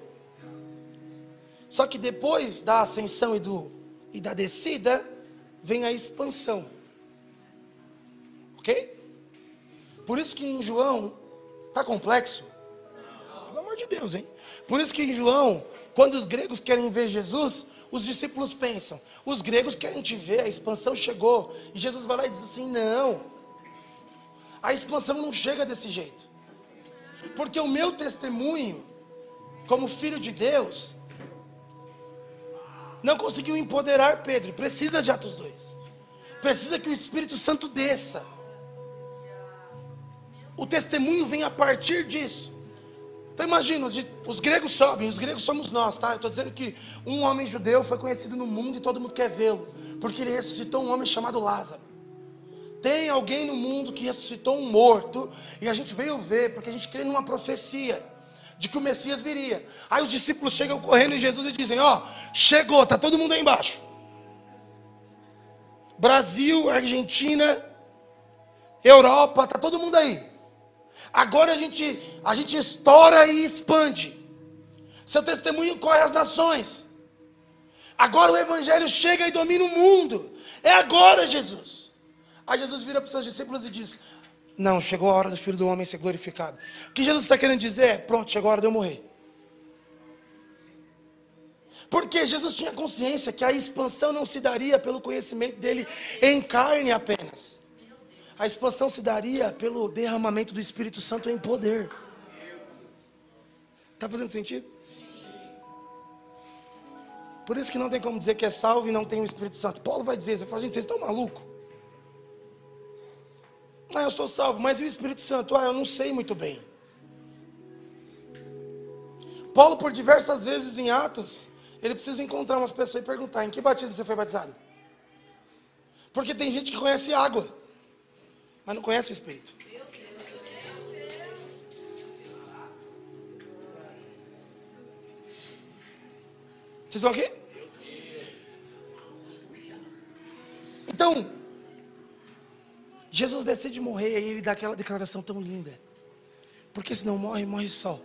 B: Só que depois da ascensão e, do, e da descida, vem a expansão. Ok? Por isso que em João está complexo. Amor de Deus, hein? Por isso que em João, quando os gregos querem ver Jesus, os discípulos pensam: os gregos querem te ver, a expansão chegou. E Jesus vai lá e diz assim: não, a expansão não chega desse jeito. Porque o meu testemunho, como filho de Deus, não conseguiu empoderar Pedro. Precisa de Atos 2. Precisa que o Espírito Santo desça. O testemunho vem a partir disso. Então imagina, os gregos sobem, os gregos somos nós, tá? Eu estou dizendo que um homem judeu foi conhecido no mundo e todo mundo quer vê-lo, porque ele ressuscitou um homem chamado Lázaro. Tem alguém no mundo que ressuscitou um morto, e a gente veio ver, porque a gente crê numa profecia de que o Messias viria. Aí os discípulos chegam correndo em Jesus e dizem: Ó, oh, chegou, tá todo mundo aí embaixo. Brasil, Argentina, Europa, tá todo mundo aí. Agora a gente, a gente estoura e expande. Seu testemunho corre às nações. Agora o evangelho chega e domina o mundo. É agora, Jesus. Aí Jesus vira para os seus discípulos e diz: Não, chegou a hora do filho do homem ser glorificado. O que Jesus está querendo dizer é: Pronto, chegou a hora de eu morrer. Porque Jesus tinha consciência que a expansão não se daria pelo conhecimento dele em carne apenas a expansão se daria pelo derramamento do Espírito Santo em poder. Está fazendo sentido? Por isso que não tem como dizer que é salvo e não tem o Espírito Santo. Paulo vai dizer isso, vai falar, gente, vocês estão malucos? Ah, eu sou salvo, mas e o Espírito Santo? Ah, eu não sei muito bem. Paulo, por diversas vezes em Atos, ele precisa encontrar umas pessoas e perguntar: em que batismo você foi batizado? Porque tem gente que conhece água, mas não conhece o Espírito. Vocês estão aqui? Então, Jesus decide morrer e ele dá aquela declaração tão linda. Porque se não morre, morre só.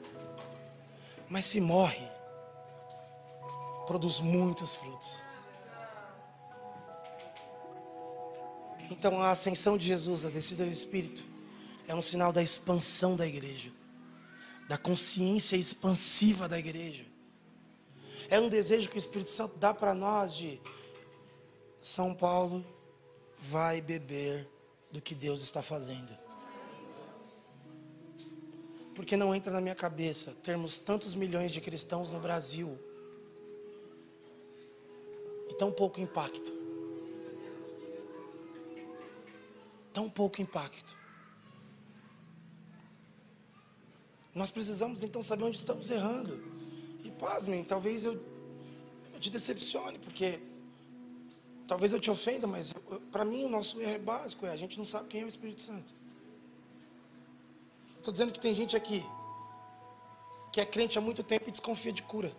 B: Mas se morre, produz muitos frutos. Então a ascensão de Jesus, a descida do Espírito, é um sinal da expansão da igreja, da consciência expansiva da igreja. É um desejo que o Espírito Santo dá para nós de São Paulo vai beber do que Deus está fazendo. Porque não entra na minha cabeça termos tantos milhões de cristãos no Brasil e tão pouco impacto. Tão pouco impacto. Nós precisamos então saber onde estamos errando. E pasmem, talvez eu, eu te decepcione, porque talvez eu te ofenda, mas para mim o nosso erro é básico, é a gente não sabe quem é o Espírito Santo. Estou dizendo que tem gente aqui que é crente há muito tempo e desconfia de cura.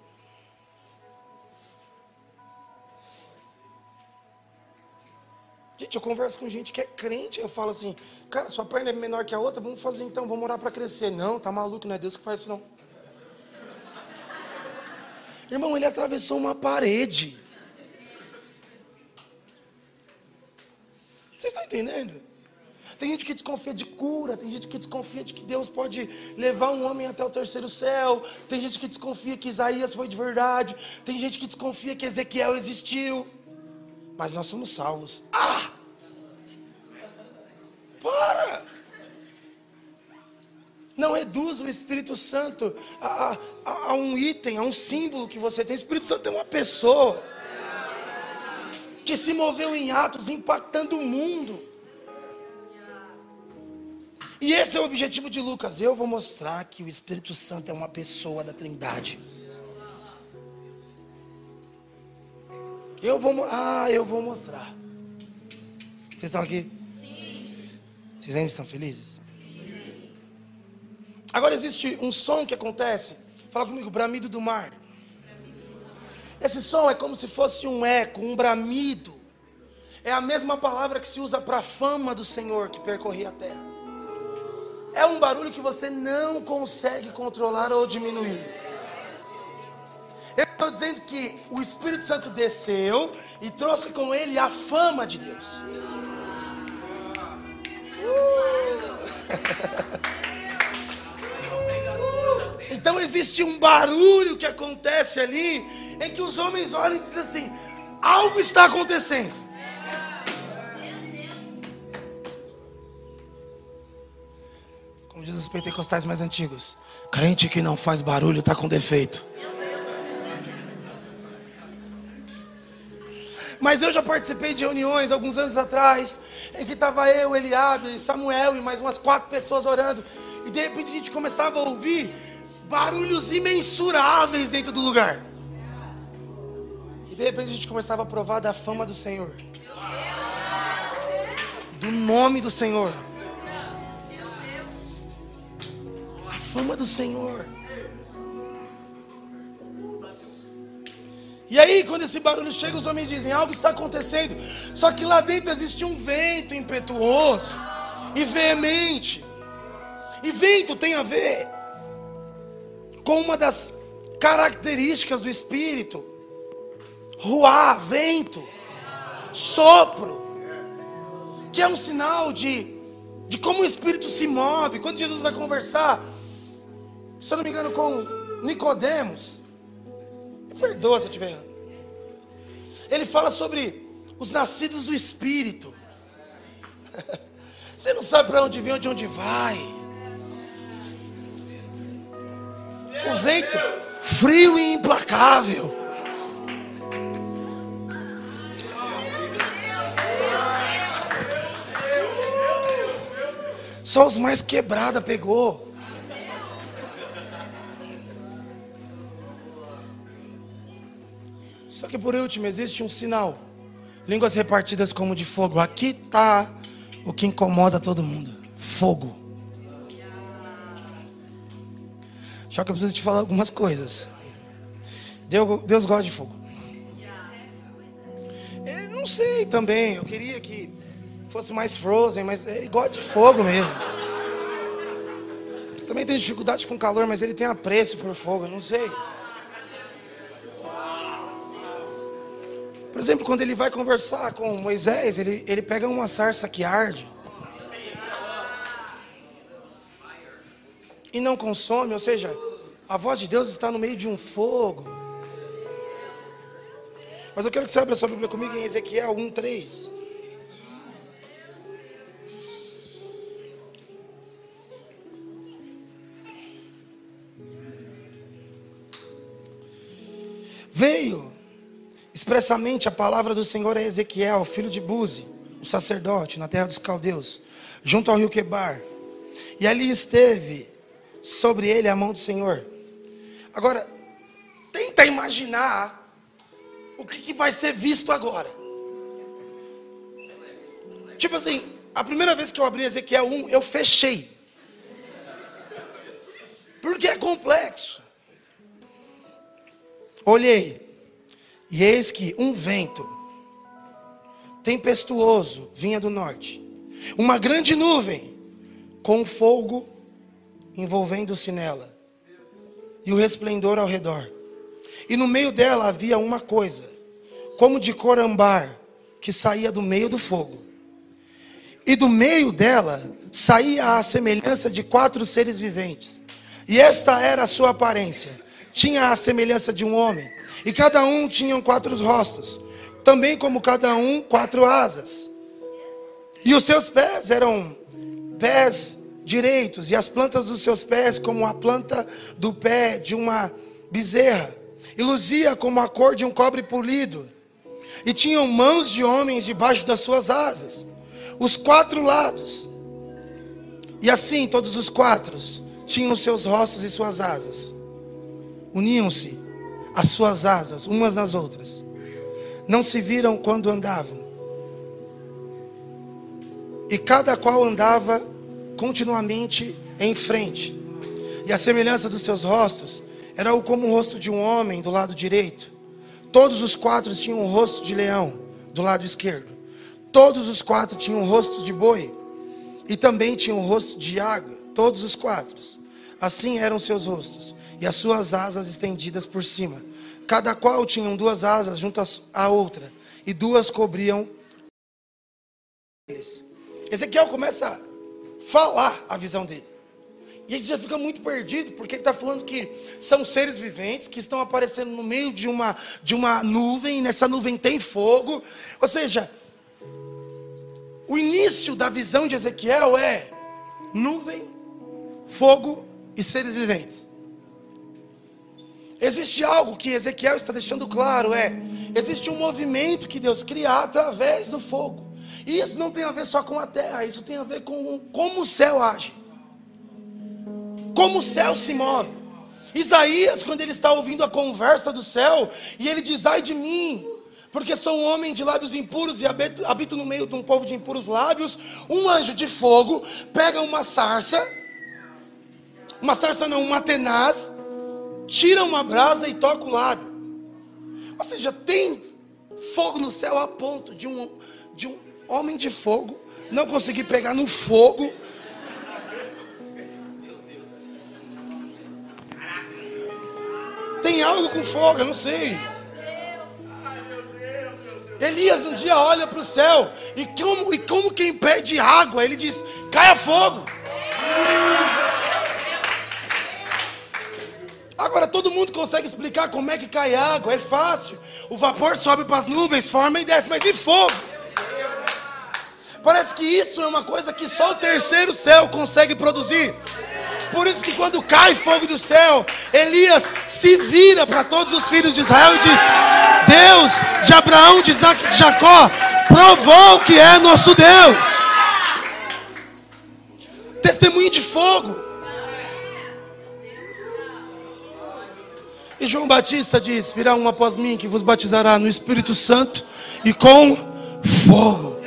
B: Gente, eu converso com gente que é crente, eu falo assim, cara, sua perna é menor que a outra, vamos fazer então, vamos orar para crescer. Não, tá maluco, não é Deus que faz isso não. Irmão, ele atravessou uma parede. Vocês estão entendendo? Tem gente que desconfia de cura, tem gente que desconfia de que Deus pode levar um homem até o terceiro céu, tem gente que desconfia que Isaías foi de verdade, tem gente que desconfia que Ezequiel existiu, mas nós somos salvos. Ah! Reduz o Espírito Santo a, a, a um item, a um símbolo que você tem. O Espírito Santo é uma pessoa que se moveu em atos impactando o mundo. E esse é o objetivo de Lucas. Eu vou mostrar que o Espírito Santo é uma pessoa da Trindade. Eu vou, ah, eu vou mostrar. Vocês estão aqui? Sim. Vocês ainda estão felizes? Agora existe um som que acontece. Fala comigo, bramido do mar. Esse som é como se fosse um eco, um bramido. É a mesma palavra que se usa para a fama do Senhor que percorria a terra. É um barulho que você não consegue controlar ou diminuir. Eu estou dizendo que o Espírito Santo desceu e trouxe com ele a fama de Deus. Uh! <laughs> então existe um barulho que acontece ali, em que os homens olham e dizem assim: algo está acontecendo. Como diz os pentecostais mais antigos: crente que não faz barulho está com defeito. Mas eu já participei de reuniões alguns anos atrás, em que estava eu, Eliabe, Samuel e mais umas quatro pessoas orando. E de repente a gente começava a ouvir barulhos imensuráveis dentro do lugar. E de repente a gente começava a provar da fama do Senhor. Do nome do Senhor. fama do Senhor. E aí, quando esse barulho chega, os homens dizem: algo está acontecendo. Só que lá dentro existe um vento impetuoso e veemente. E vento tem a ver com uma das características do Espírito: ruar, vento, sopro, que é um sinal de, de como o Espírito se move. Quando Jesus vai conversar se eu não me engano, com Nicodemos. Me perdoa se eu estiver errando. Ele fala sobre os nascidos do Espírito. <laughs> Você não sabe para onde vem ou de onde vai. O vento frio e implacável. Só os mais quebrada pegou. Só que por último, existe um sinal. Línguas repartidas como de fogo. Aqui está o que incomoda todo mundo: fogo. Só que eu preciso te falar algumas coisas. Deus, Deus gosta de fogo. Eu não sei também. Eu queria que fosse mais Frozen, mas ele gosta de fogo mesmo. Também tem dificuldade com calor, mas ele tem apreço por fogo. Eu não sei. Por exemplo, quando ele vai conversar com Moisés, ele, ele pega uma sarça que arde e não consome, ou seja, a voz de Deus está no meio de um fogo. Mas eu quero que você abra sua Bíblia comigo em Ezequiel 1:3. Veio expressamente a palavra do Senhor a Ezequiel, filho de Buzi, o sacerdote, na terra dos caldeus, junto ao rio Quebar. E ali esteve sobre ele a mão do Senhor. Agora, tenta imaginar o que, que vai ser visto agora. Tipo assim, a primeira vez que eu abri Ezequiel 1, eu fechei. Porque é complexo. Olhei, e eis que um vento tempestuoso vinha do norte, uma grande nuvem com fogo envolvendo-se nela, e o resplendor ao redor. E no meio dela havia uma coisa, como de cor ambar, que saía do meio do fogo. E do meio dela saía a semelhança de quatro seres viventes. E esta era a sua aparência. Tinha a semelhança de um homem e cada um tinha quatro rostos, também como cada um quatro asas. E os seus pés eram pés direitos, e as plantas dos seus pés como a planta do pé de uma bezerra, e luzia como a cor de um cobre polido. E tinham mãos de homens debaixo das suas asas, os quatro lados. E assim todos os quatro tinham seus rostos e suas asas. Uniam-se as suas asas umas nas outras. Não se viram quando andavam. E cada qual andava continuamente em frente. E a semelhança dos seus rostos era como o rosto de um homem do lado direito. Todos os quatro tinham o rosto de leão do lado esquerdo. Todos os quatro tinham o rosto de boi. E também tinham o rosto de água. Todos os quatro. Assim eram seus rostos. E as suas asas estendidas por cima cada qual tinham duas asas juntas à outra, e duas cobriam eles. Ezequiel começa falar a visão dele. E ele já fica muito perdido, porque ele está falando que são seres viventes que estão aparecendo no meio de uma, de uma nuvem, e nessa nuvem tem fogo. Ou seja, o início da visão de Ezequiel é nuvem, fogo e seres viventes. Existe algo que Ezequiel está deixando claro: é, existe um movimento que Deus cria através do fogo. E isso não tem a ver só com a terra, isso tem a ver com como o céu age, como o céu se move. Isaías, quando ele está ouvindo a conversa do céu, e ele diz: Ai de mim, porque sou um homem de lábios impuros e habito, habito no meio de um povo de impuros lábios. Um anjo de fogo pega uma sarça, uma sarça não, uma tenaz, tira uma brasa e toca o lábio. Ou seja, tem fogo no céu a ponto de um, de um homem de fogo não conseguir pegar no fogo. Tem algo com fogo, eu não sei. Elias um dia olha para o céu e como, e como quem pede água, ele diz: caia fogo. Agora todo mundo consegue explicar como é que cai água, é fácil. O vapor sobe para as nuvens, forma e desce, mas e fogo? Parece que isso é uma coisa que só o terceiro céu consegue produzir. Por isso que quando cai fogo do céu, Elias se vira para todos os filhos de Israel e diz: Deus de Abraão, de Isaac e de Jacó, provou que é nosso Deus. Testemunho de fogo. E João Batista diz: Virá um após mim que vos batizará no Espírito Santo e com fogo.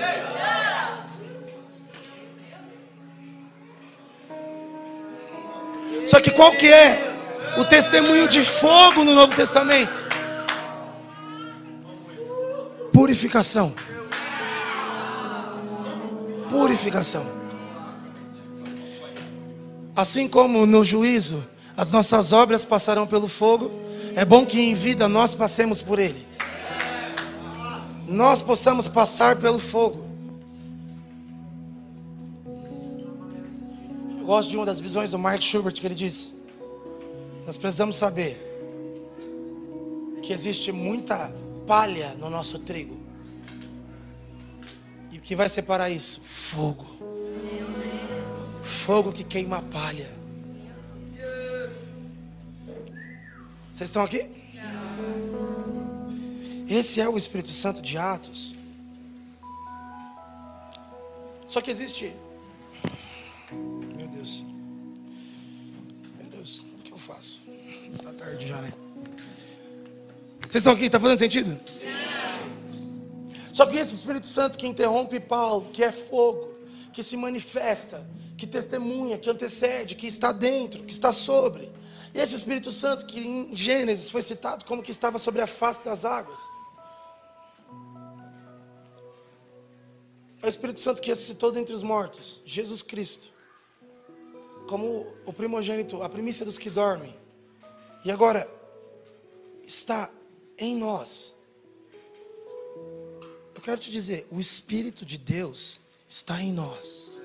B: Que qual que é o testemunho de fogo no Novo Testamento? Purificação. Purificação. Assim como no juízo as nossas obras passarão pelo fogo, é bom que em vida nós passemos por ele. Nós possamos passar pelo fogo. Gosto de uma das visões do Mark Schubert que ele diz: Nós precisamos saber que existe muita palha no nosso trigo. E o que vai separar isso? Fogo. Fogo que queima a palha. Vocês estão aqui? Esse é o Espírito Santo de Atos. Só que existe. Tarde já, né? Vocês estão aqui? Tá fazendo sentido? Só que esse Espírito Santo que interrompe Paulo, que é fogo, que se manifesta, que testemunha, que antecede, que está dentro, que está sobre. Esse Espírito Santo que em Gênesis foi citado como que estava sobre a face das águas. É o Espírito Santo que ressuscitou dentre os mortos, Jesus Cristo, como o primogênito, a primícia dos que dormem. E agora está em nós. Eu quero te dizer, o Espírito de Deus está em nós.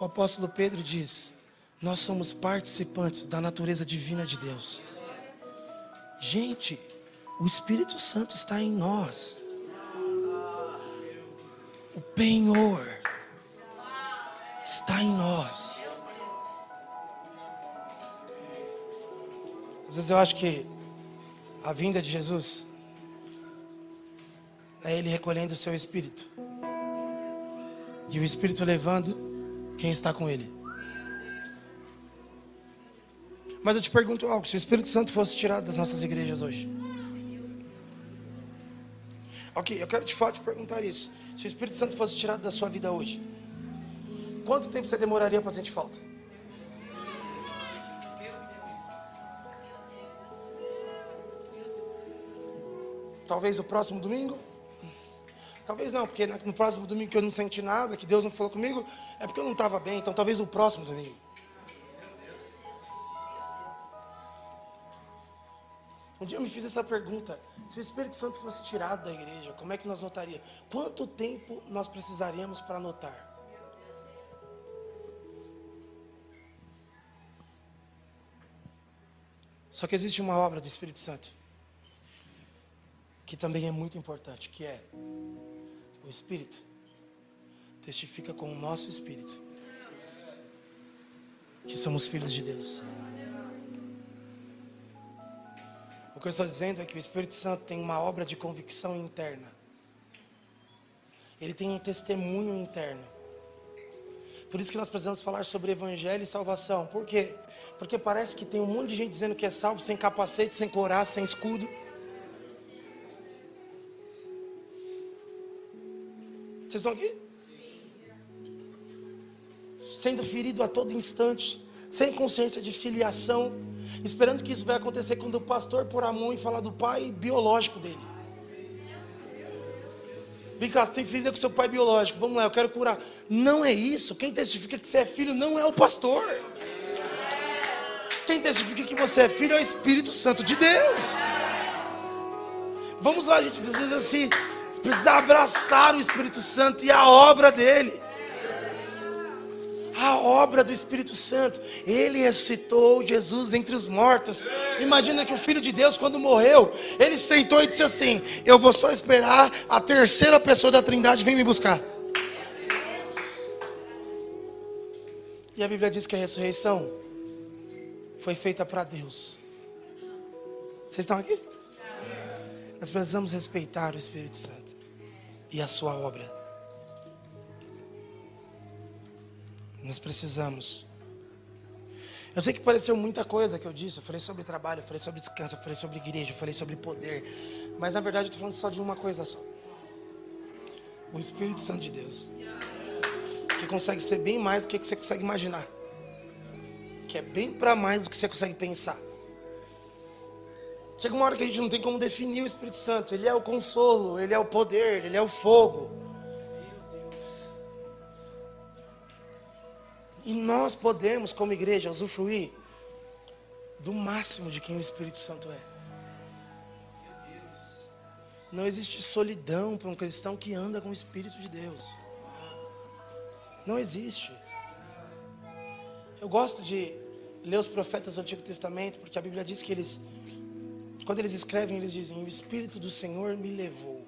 B: O apóstolo Pedro diz: nós somos participantes da natureza divina de Deus. Gente, o Espírito Santo está em nós. O penhor está em nós. Às vezes eu acho que a vinda de Jesus é Ele recolhendo o seu Espírito. E o Espírito levando quem está com Ele. Mas eu te pergunto algo: se o Espírito Santo fosse tirado das nossas igrejas hoje? Ok, eu quero te, te perguntar isso. Se o Espírito Santo fosse tirado da sua vida hoje, quanto tempo você demoraria para sentir falta? Talvez o próximo domingo? Talvez não, porque no próximo domingo que eu não senti nada, que Deus não falou comigo, é porque eu não estava bem. Então talvez o próximo domingo. Um dia eu me fiz essa pergunta: se o Espírito Santo fosse tirado da igreja, como é que nós notaríamos? Quanto tempo nós precisaríamos para notar? Só que existe uma obra do Espírito Santo que também é muito importante, que é o Espírito testifica com o nosso espírito que somos filhos de Deus. O que eu estou dizendo é que o Espírito Santo tem uma obra de convicção interna. Ele tem um testemunho interno. Por isso que nós precisamos falar sobre evangelho e salvação. Por quê? Porque parece que tem um monte de gente dizendo que é salvo sem capacete, sem coraça, sem escudo. Vocês estão aqui? Sendo ferido a todo instante, sem consciência de filiação esperando que isso vai acontecer quando o pastor pôr a mão e falar do pai biológico dele. Bicasso, tem filho com seu pai biológico. Vamos lá, eu quero curar. Não é isso. Quem testifica que você é filho não é o pastor. Quem testifica que você é filho é o Espírito Santo de Deus. Vamos lá, a gente precisa se precisa abraçar o Espírito Santo e a obra dele a obra do Espírito Santo. Ele ressuscitou Jesus entre os mortos. Imagina que o Filho de Deus, quando morreu, ele sentou e disse assim: Eu vou só esperar a terceira pessoa da Trindade vir me buscar. E a Bíblia diz que a ressurreição foi feita para Deus. Vocês estão aqui? Nós precisamos respeitar o Espírito Santo e a sua obra. Nós precisamos. Eu sei que pareceu muita coisa que eu disse. Eu falei sobre trabalho, eu falei sobre descanso, eu falei sobre igreja, eu falei sobre poder. Mas na verdade eu estou falando só de uma coisa só: o Espírito Santo de Deus. Que consegue ser bem mais do que você consegue imaginar. Que é bem para mais do que você consegue pensar. Chega uma hora que a gente não tem como definir o Espírito Santo. Ele é o consolo, ele é o poder, ele é o fogo. E nós podemos, como igreja, usufruir do máximo de quem o Espírito Santo é. Não existe solidão para um cristão que anda com o Espírito de Deus. Não existe. Eu gosto de ler os profetas do Antigo Testamento, porque a Bíblia diz que eles, quando eles escrevem, eles dizem: O Espírito do Senhor me levou.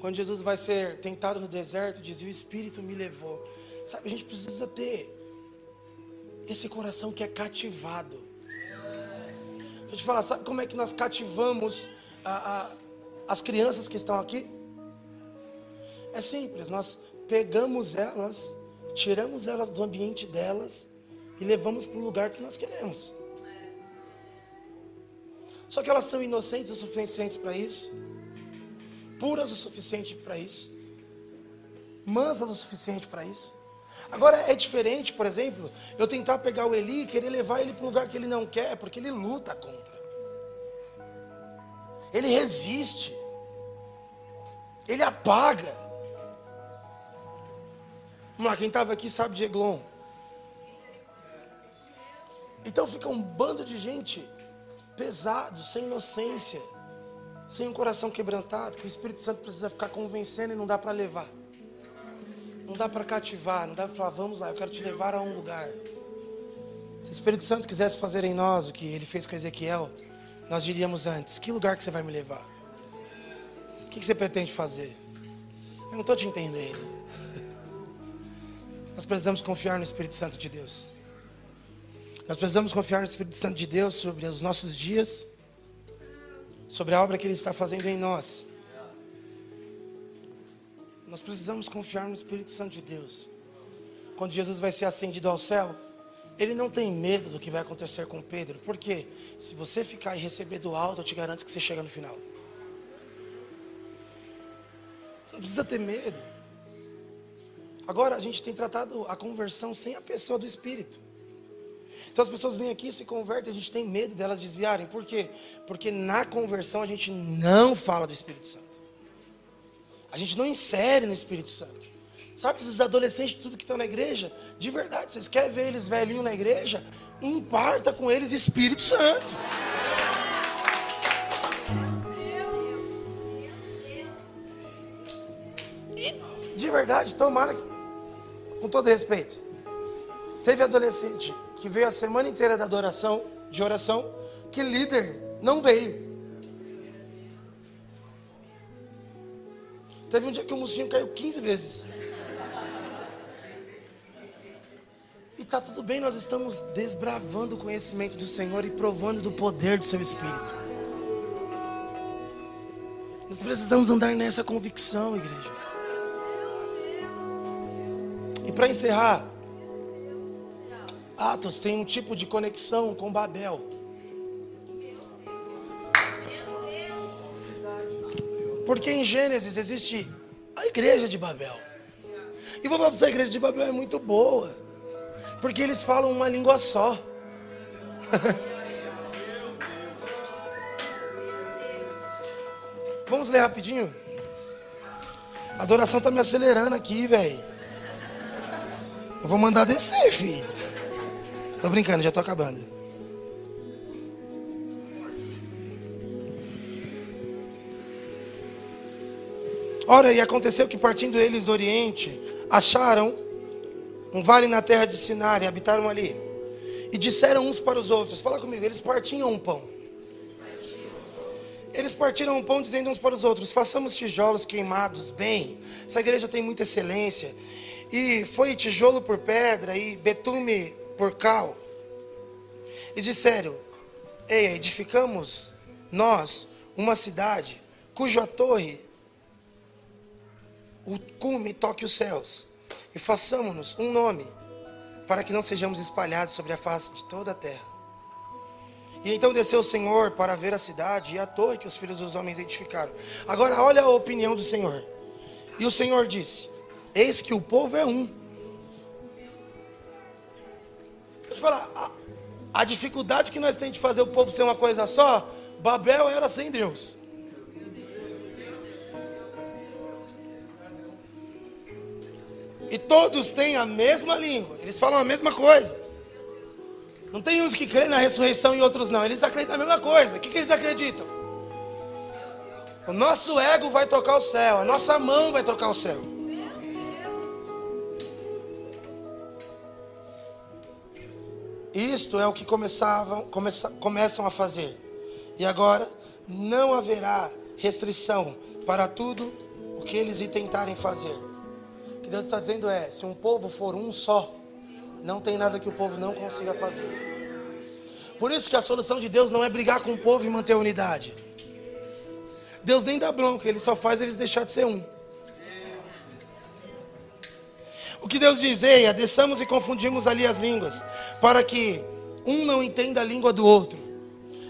B: Quando Jesus vai ser tentado no deserto, diz: O Espírito me levou. Sabe, a gente precisa ter esse coração que é cativado. Deixa eu te falar, sabe como é que nós cativamos a, a, as crianças que estão aqui? É simples, nós pegamos elas, tiramos elas do ambiente delas e levamos para o lugar que nós queremos. Só que elas são inocentes o suficiente para isso, puras o suficiente para isso, mansas o suficiente para isso. Agora é diferente, por exemplo, eu tentar pegar o Eli e querer levar ele para um lugar que ele não quer, porque ele luta contra. Ele resiste. Ele apaga. Vamos lá, quem estava aqui sabe de Eglon. Então fica um bando de gente pesado, sem inocência, sem um coração quebrantado, que o Espírito Santo precisa ficar convencendo e não dá para levar. Não dá para cativar, não dá para falar, vamos lá, eu quero te levar a um lugar. Se o Espírito Santo quisesse fazer em nós o que ele fez com Ezequiel, nós diríamos antes: que lugar que você vai me levar? O que você pretende fazer? Eu não estou te entendendo. <laughs> Nós precisamos confiar no Espírito Santo de Deus. Nós precisamos confiar no Espírito Santo de Deus sobre os nossos dias, sobre a obra que Ele está fazendo em nós. Nós precisamos confiar no Espírito Santo de Deus. Quando Jesus vai ser ascendido ao céu, ele não tem medo do que vai acontecer com Pedro, porque se você ficar e receber do alto, eu te garanto que você chega no final. Você não precisa ter medo. Agora a gente tem tratado a conversão sem a pessoa do Espírito. Então as pessoas vêm aqui, se convertem, a gente tem medo delas desviarem. Por quê? Porque na conversão a gente não fala do Espírito Santo. A gente não insere no Espírito Santo. Sabe esses adolescentes tudo que estão na igreja? De verdade, vocês querem ver eles velhinhos na igreja? Imparta com eles Espírito Santo. E, de verdade, tomara com todo respeito. Teve adolescente que veio a semana inteira da adoração, de oração, que líder não veio. Teve um dia que o mocinho caiu 15 vezes. E tá tudo bem, nós estamos desbravando o conhecimento do Senhor e provando do poder do seu Espírito. Nós precisamos andar nessa convicção, igreja. E para encerrar, Atos tem um tipo de conexão com Babel. Porque em Gênesis existe a igreja de Babel. E vou falar para você, a igreja de Babel é muito boa. Porque eles falam uma língua só. <laughs> Vamos ler rapidinho? A adoração tá me acelerando aqui, velho. Eu vou mandar descer, filho. Tô brincando, já tô acabando. Ora, e aconteceu que partindo eles do Oriente, acharam um vale na terra de Sinar e habitaram ali. E disseram uns para os outros: Fala comigo, eles partiam um pão. Eles partiram um pão dizendo uns para os outros: Façamos tijolos queimados bem. Essa igreja tem muita excelência. E foi tijolo por pedra e betume por cal. E disseram: Ei, edificamos nós uma cidade cuja torre o cume toque os céus, e façamos-nos um nome, para que não sejamos espalhados sobre a face de toda a terra. E então desceu o Senhor para ver a cidade e a torre que os filhos dos homens edificaram. Agora olha a opinião do Senhor. E o Senhor disse: Eis que o povo é um. Eu falar, a, a dificuldade que nós temos de fazer o povo ser uma coisa só, Babel era sem Deus. E todos têm a mesma língua, eles falam a mesma coisa. Não tem uns que creem na ressurreição e outros não. Eles acreditam na mesma coisa. O que, que eles acreditam? O nosso ego vai tocar o céu, a nossa mão vai tocar o céu. Isto é o que começavam, começa, começam a fazer. E agora não haverá restrição para tudo o que eles intentarem fazer. O que Deus está dizendo é: se um povo for um só, não tem nada que o povo não consiga fazer. Por isso que a solução de Deus não é brigar com o povo e manter a unidade. Deus nem dá bronca, ele só faz eles deixar de ser um. O que Deus diz, eia, desçamos e confundimos ali as línguas, para que um não entenda a língua do outro.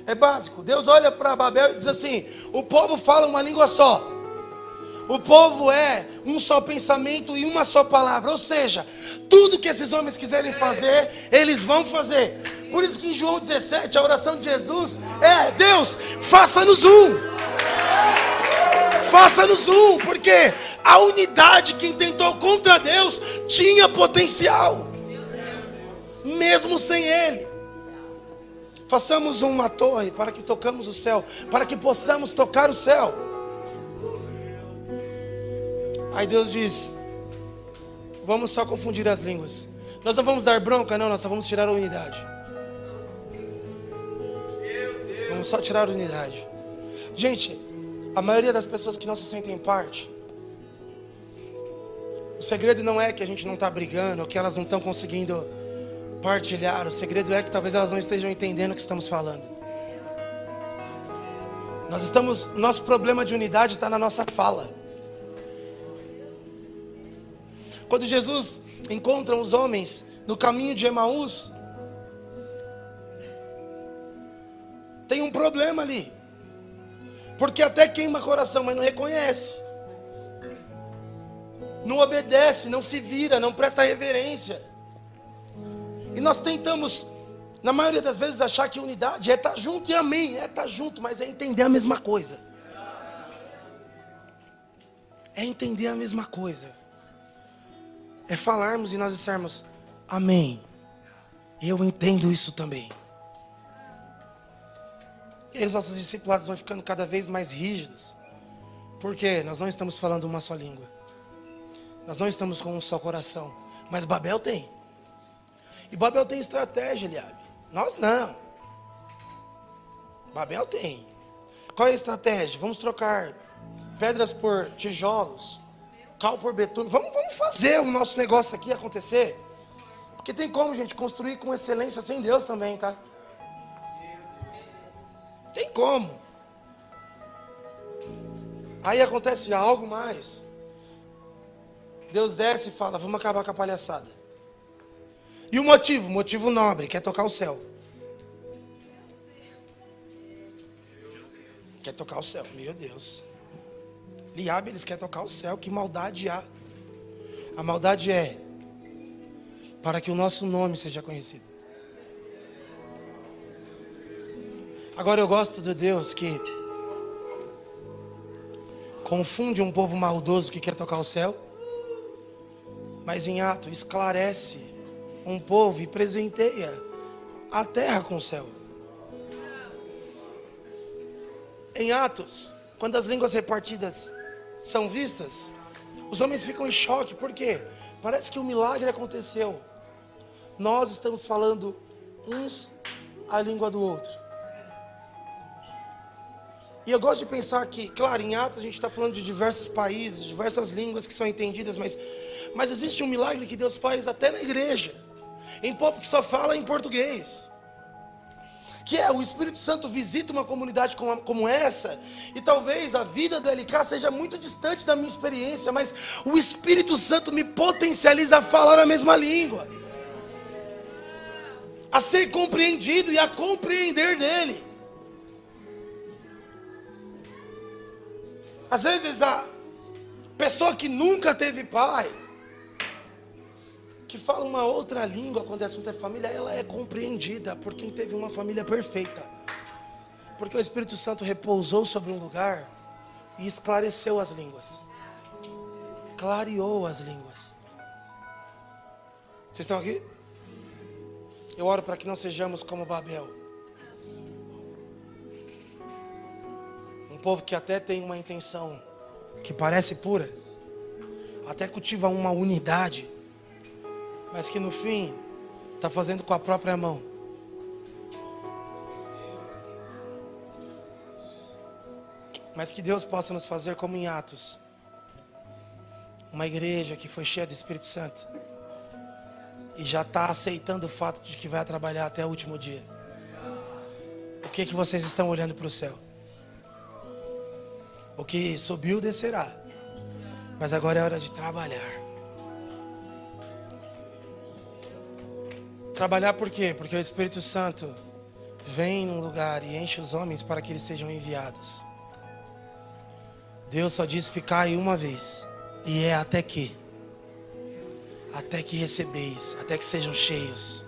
B: É básico. Deus olha para Babel e diz assim: o povo fala uma língua só. O povo é um só pensamento e uma só palavra. Ou seja, tudo que esses homens quiserem fazer, eles vão fazer. Por isso que em João 17, a oração de Jesus é: Deus, faça-nos um. Faça-nos um, porque a unidade que intentou contra Deus tinha potencial, mesmo sem Ele. Façamos uma torre para que tocamos o céu, para que possamos tocar o céu. Aí Deus diz: Vamos só confundir as línguas. Nós não vamos dar bronca, não, nós só vamos tirar a unidade. Vamos só tirar a unidade. Gente, a maioria das pessoas que não se sentem parte, o segredo não é que a gente não está brigando, ou que elas não estão conseguindo partilhar. O segredo é que talvez elas não estejam entendendo o que estamos falando. Nós estamos, nosso problema de unidade está na nossa fala. Quando Jesus encontra os homens no caminho de Emaús, tem um problema ali. Porque até queima coração, mas não reconhece. Não obedece, não se vira, não presta reverência. E nós tentamos, na maioria das vezes, achar que unidade é estar tá junto e amém, é estar tá junto, mas é entender a mesma coisa. É entender a mesma coisa é falarmos e nós dissermos amém. Eu entendo isso também. E os nossos discipulados vão ficando cada vez mais rígidos. Porque nós não estamos falando uma só língua. Nós não estamos com um só coração. Mas Babel tem. E Babel tem estratégia, Eliabe. Nós não. Babel tem. Qual é a estratégia? Vamos trocar pedras por tijolos cal por betume. Vamos, vamos fazer o nosso negócio aqui acontecer. Porque tem como, gente, construir com excelência sem Deus também, tá? Tem como. Aí acontece algo mais. Deus desce e fala: Vamos acabar com a palhaçada. E o motivo? Motivo nobre, quer tocar o céu. Quer tocar o céu, meu Deus. Liabe, eles querem tocar o céu. Que maldade há. A maldade é para que o nosso nome seja conhecido. Agora eu gosto de Deus que confunde um povo maldoso que quer tocar o céu, mas em ato esclarece um povo e presenteia a terra com o céu. Em Atos, quando as línguas repartidas são vistas, os homens ficam em choque, por quê? Parece que um milagre aconteceu. Nós estamos falando uns a língua do outro. E eu gosto de pensar que, claro, em Atos a gente está falando de diversos países, diversas línguas que são entendidas, mas, mas existe um milagre que Deus faz até na igreja, em povo que só fala em português. que é o Espírito Santo visita uma comunidade como, como essa, e talvez a vida do LK seja muito distante da minha experiência, mas o Espírito Santo me potencializa a falar a mesma língua, a ser compreendido e a compreender dele. Às vezes a pessoa que nunca teve pai, que fala uma outra língua quando o assunto é família, ela é compreendida por quem teve uma família perfeita. Porque o Espírito Santo repousou sobre um lugar e esclareceu as línguas. Clareou as línguas. Vocês estão aqui? Eu oro para que não sejamos como Babel. Povo que até tem uma intenção que parece pura, até cultiva uma unidade mas que no fim está fazendo com a própria mão. Mas que Deus possa nos fazer como em Atos uma igreja que foi cheia do Espírito Santo e já está aceitando o fato de que vai trabalhar até o último dia. O que que vocês estão olhando para o céu? O que subiu descerá, mas agora é hora de trabalhar. Trabalhar por quê? Porque o Espírito Santo vem num lugar e enche os homens para que eles sejam enviados. Deus só diz ficar aí uma vez. E é até que. Até que recebeis, até que sejam cheios.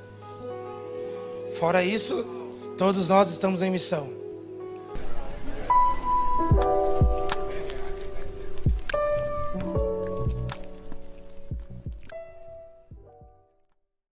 B: Fora isso, todos nós estamos em missão.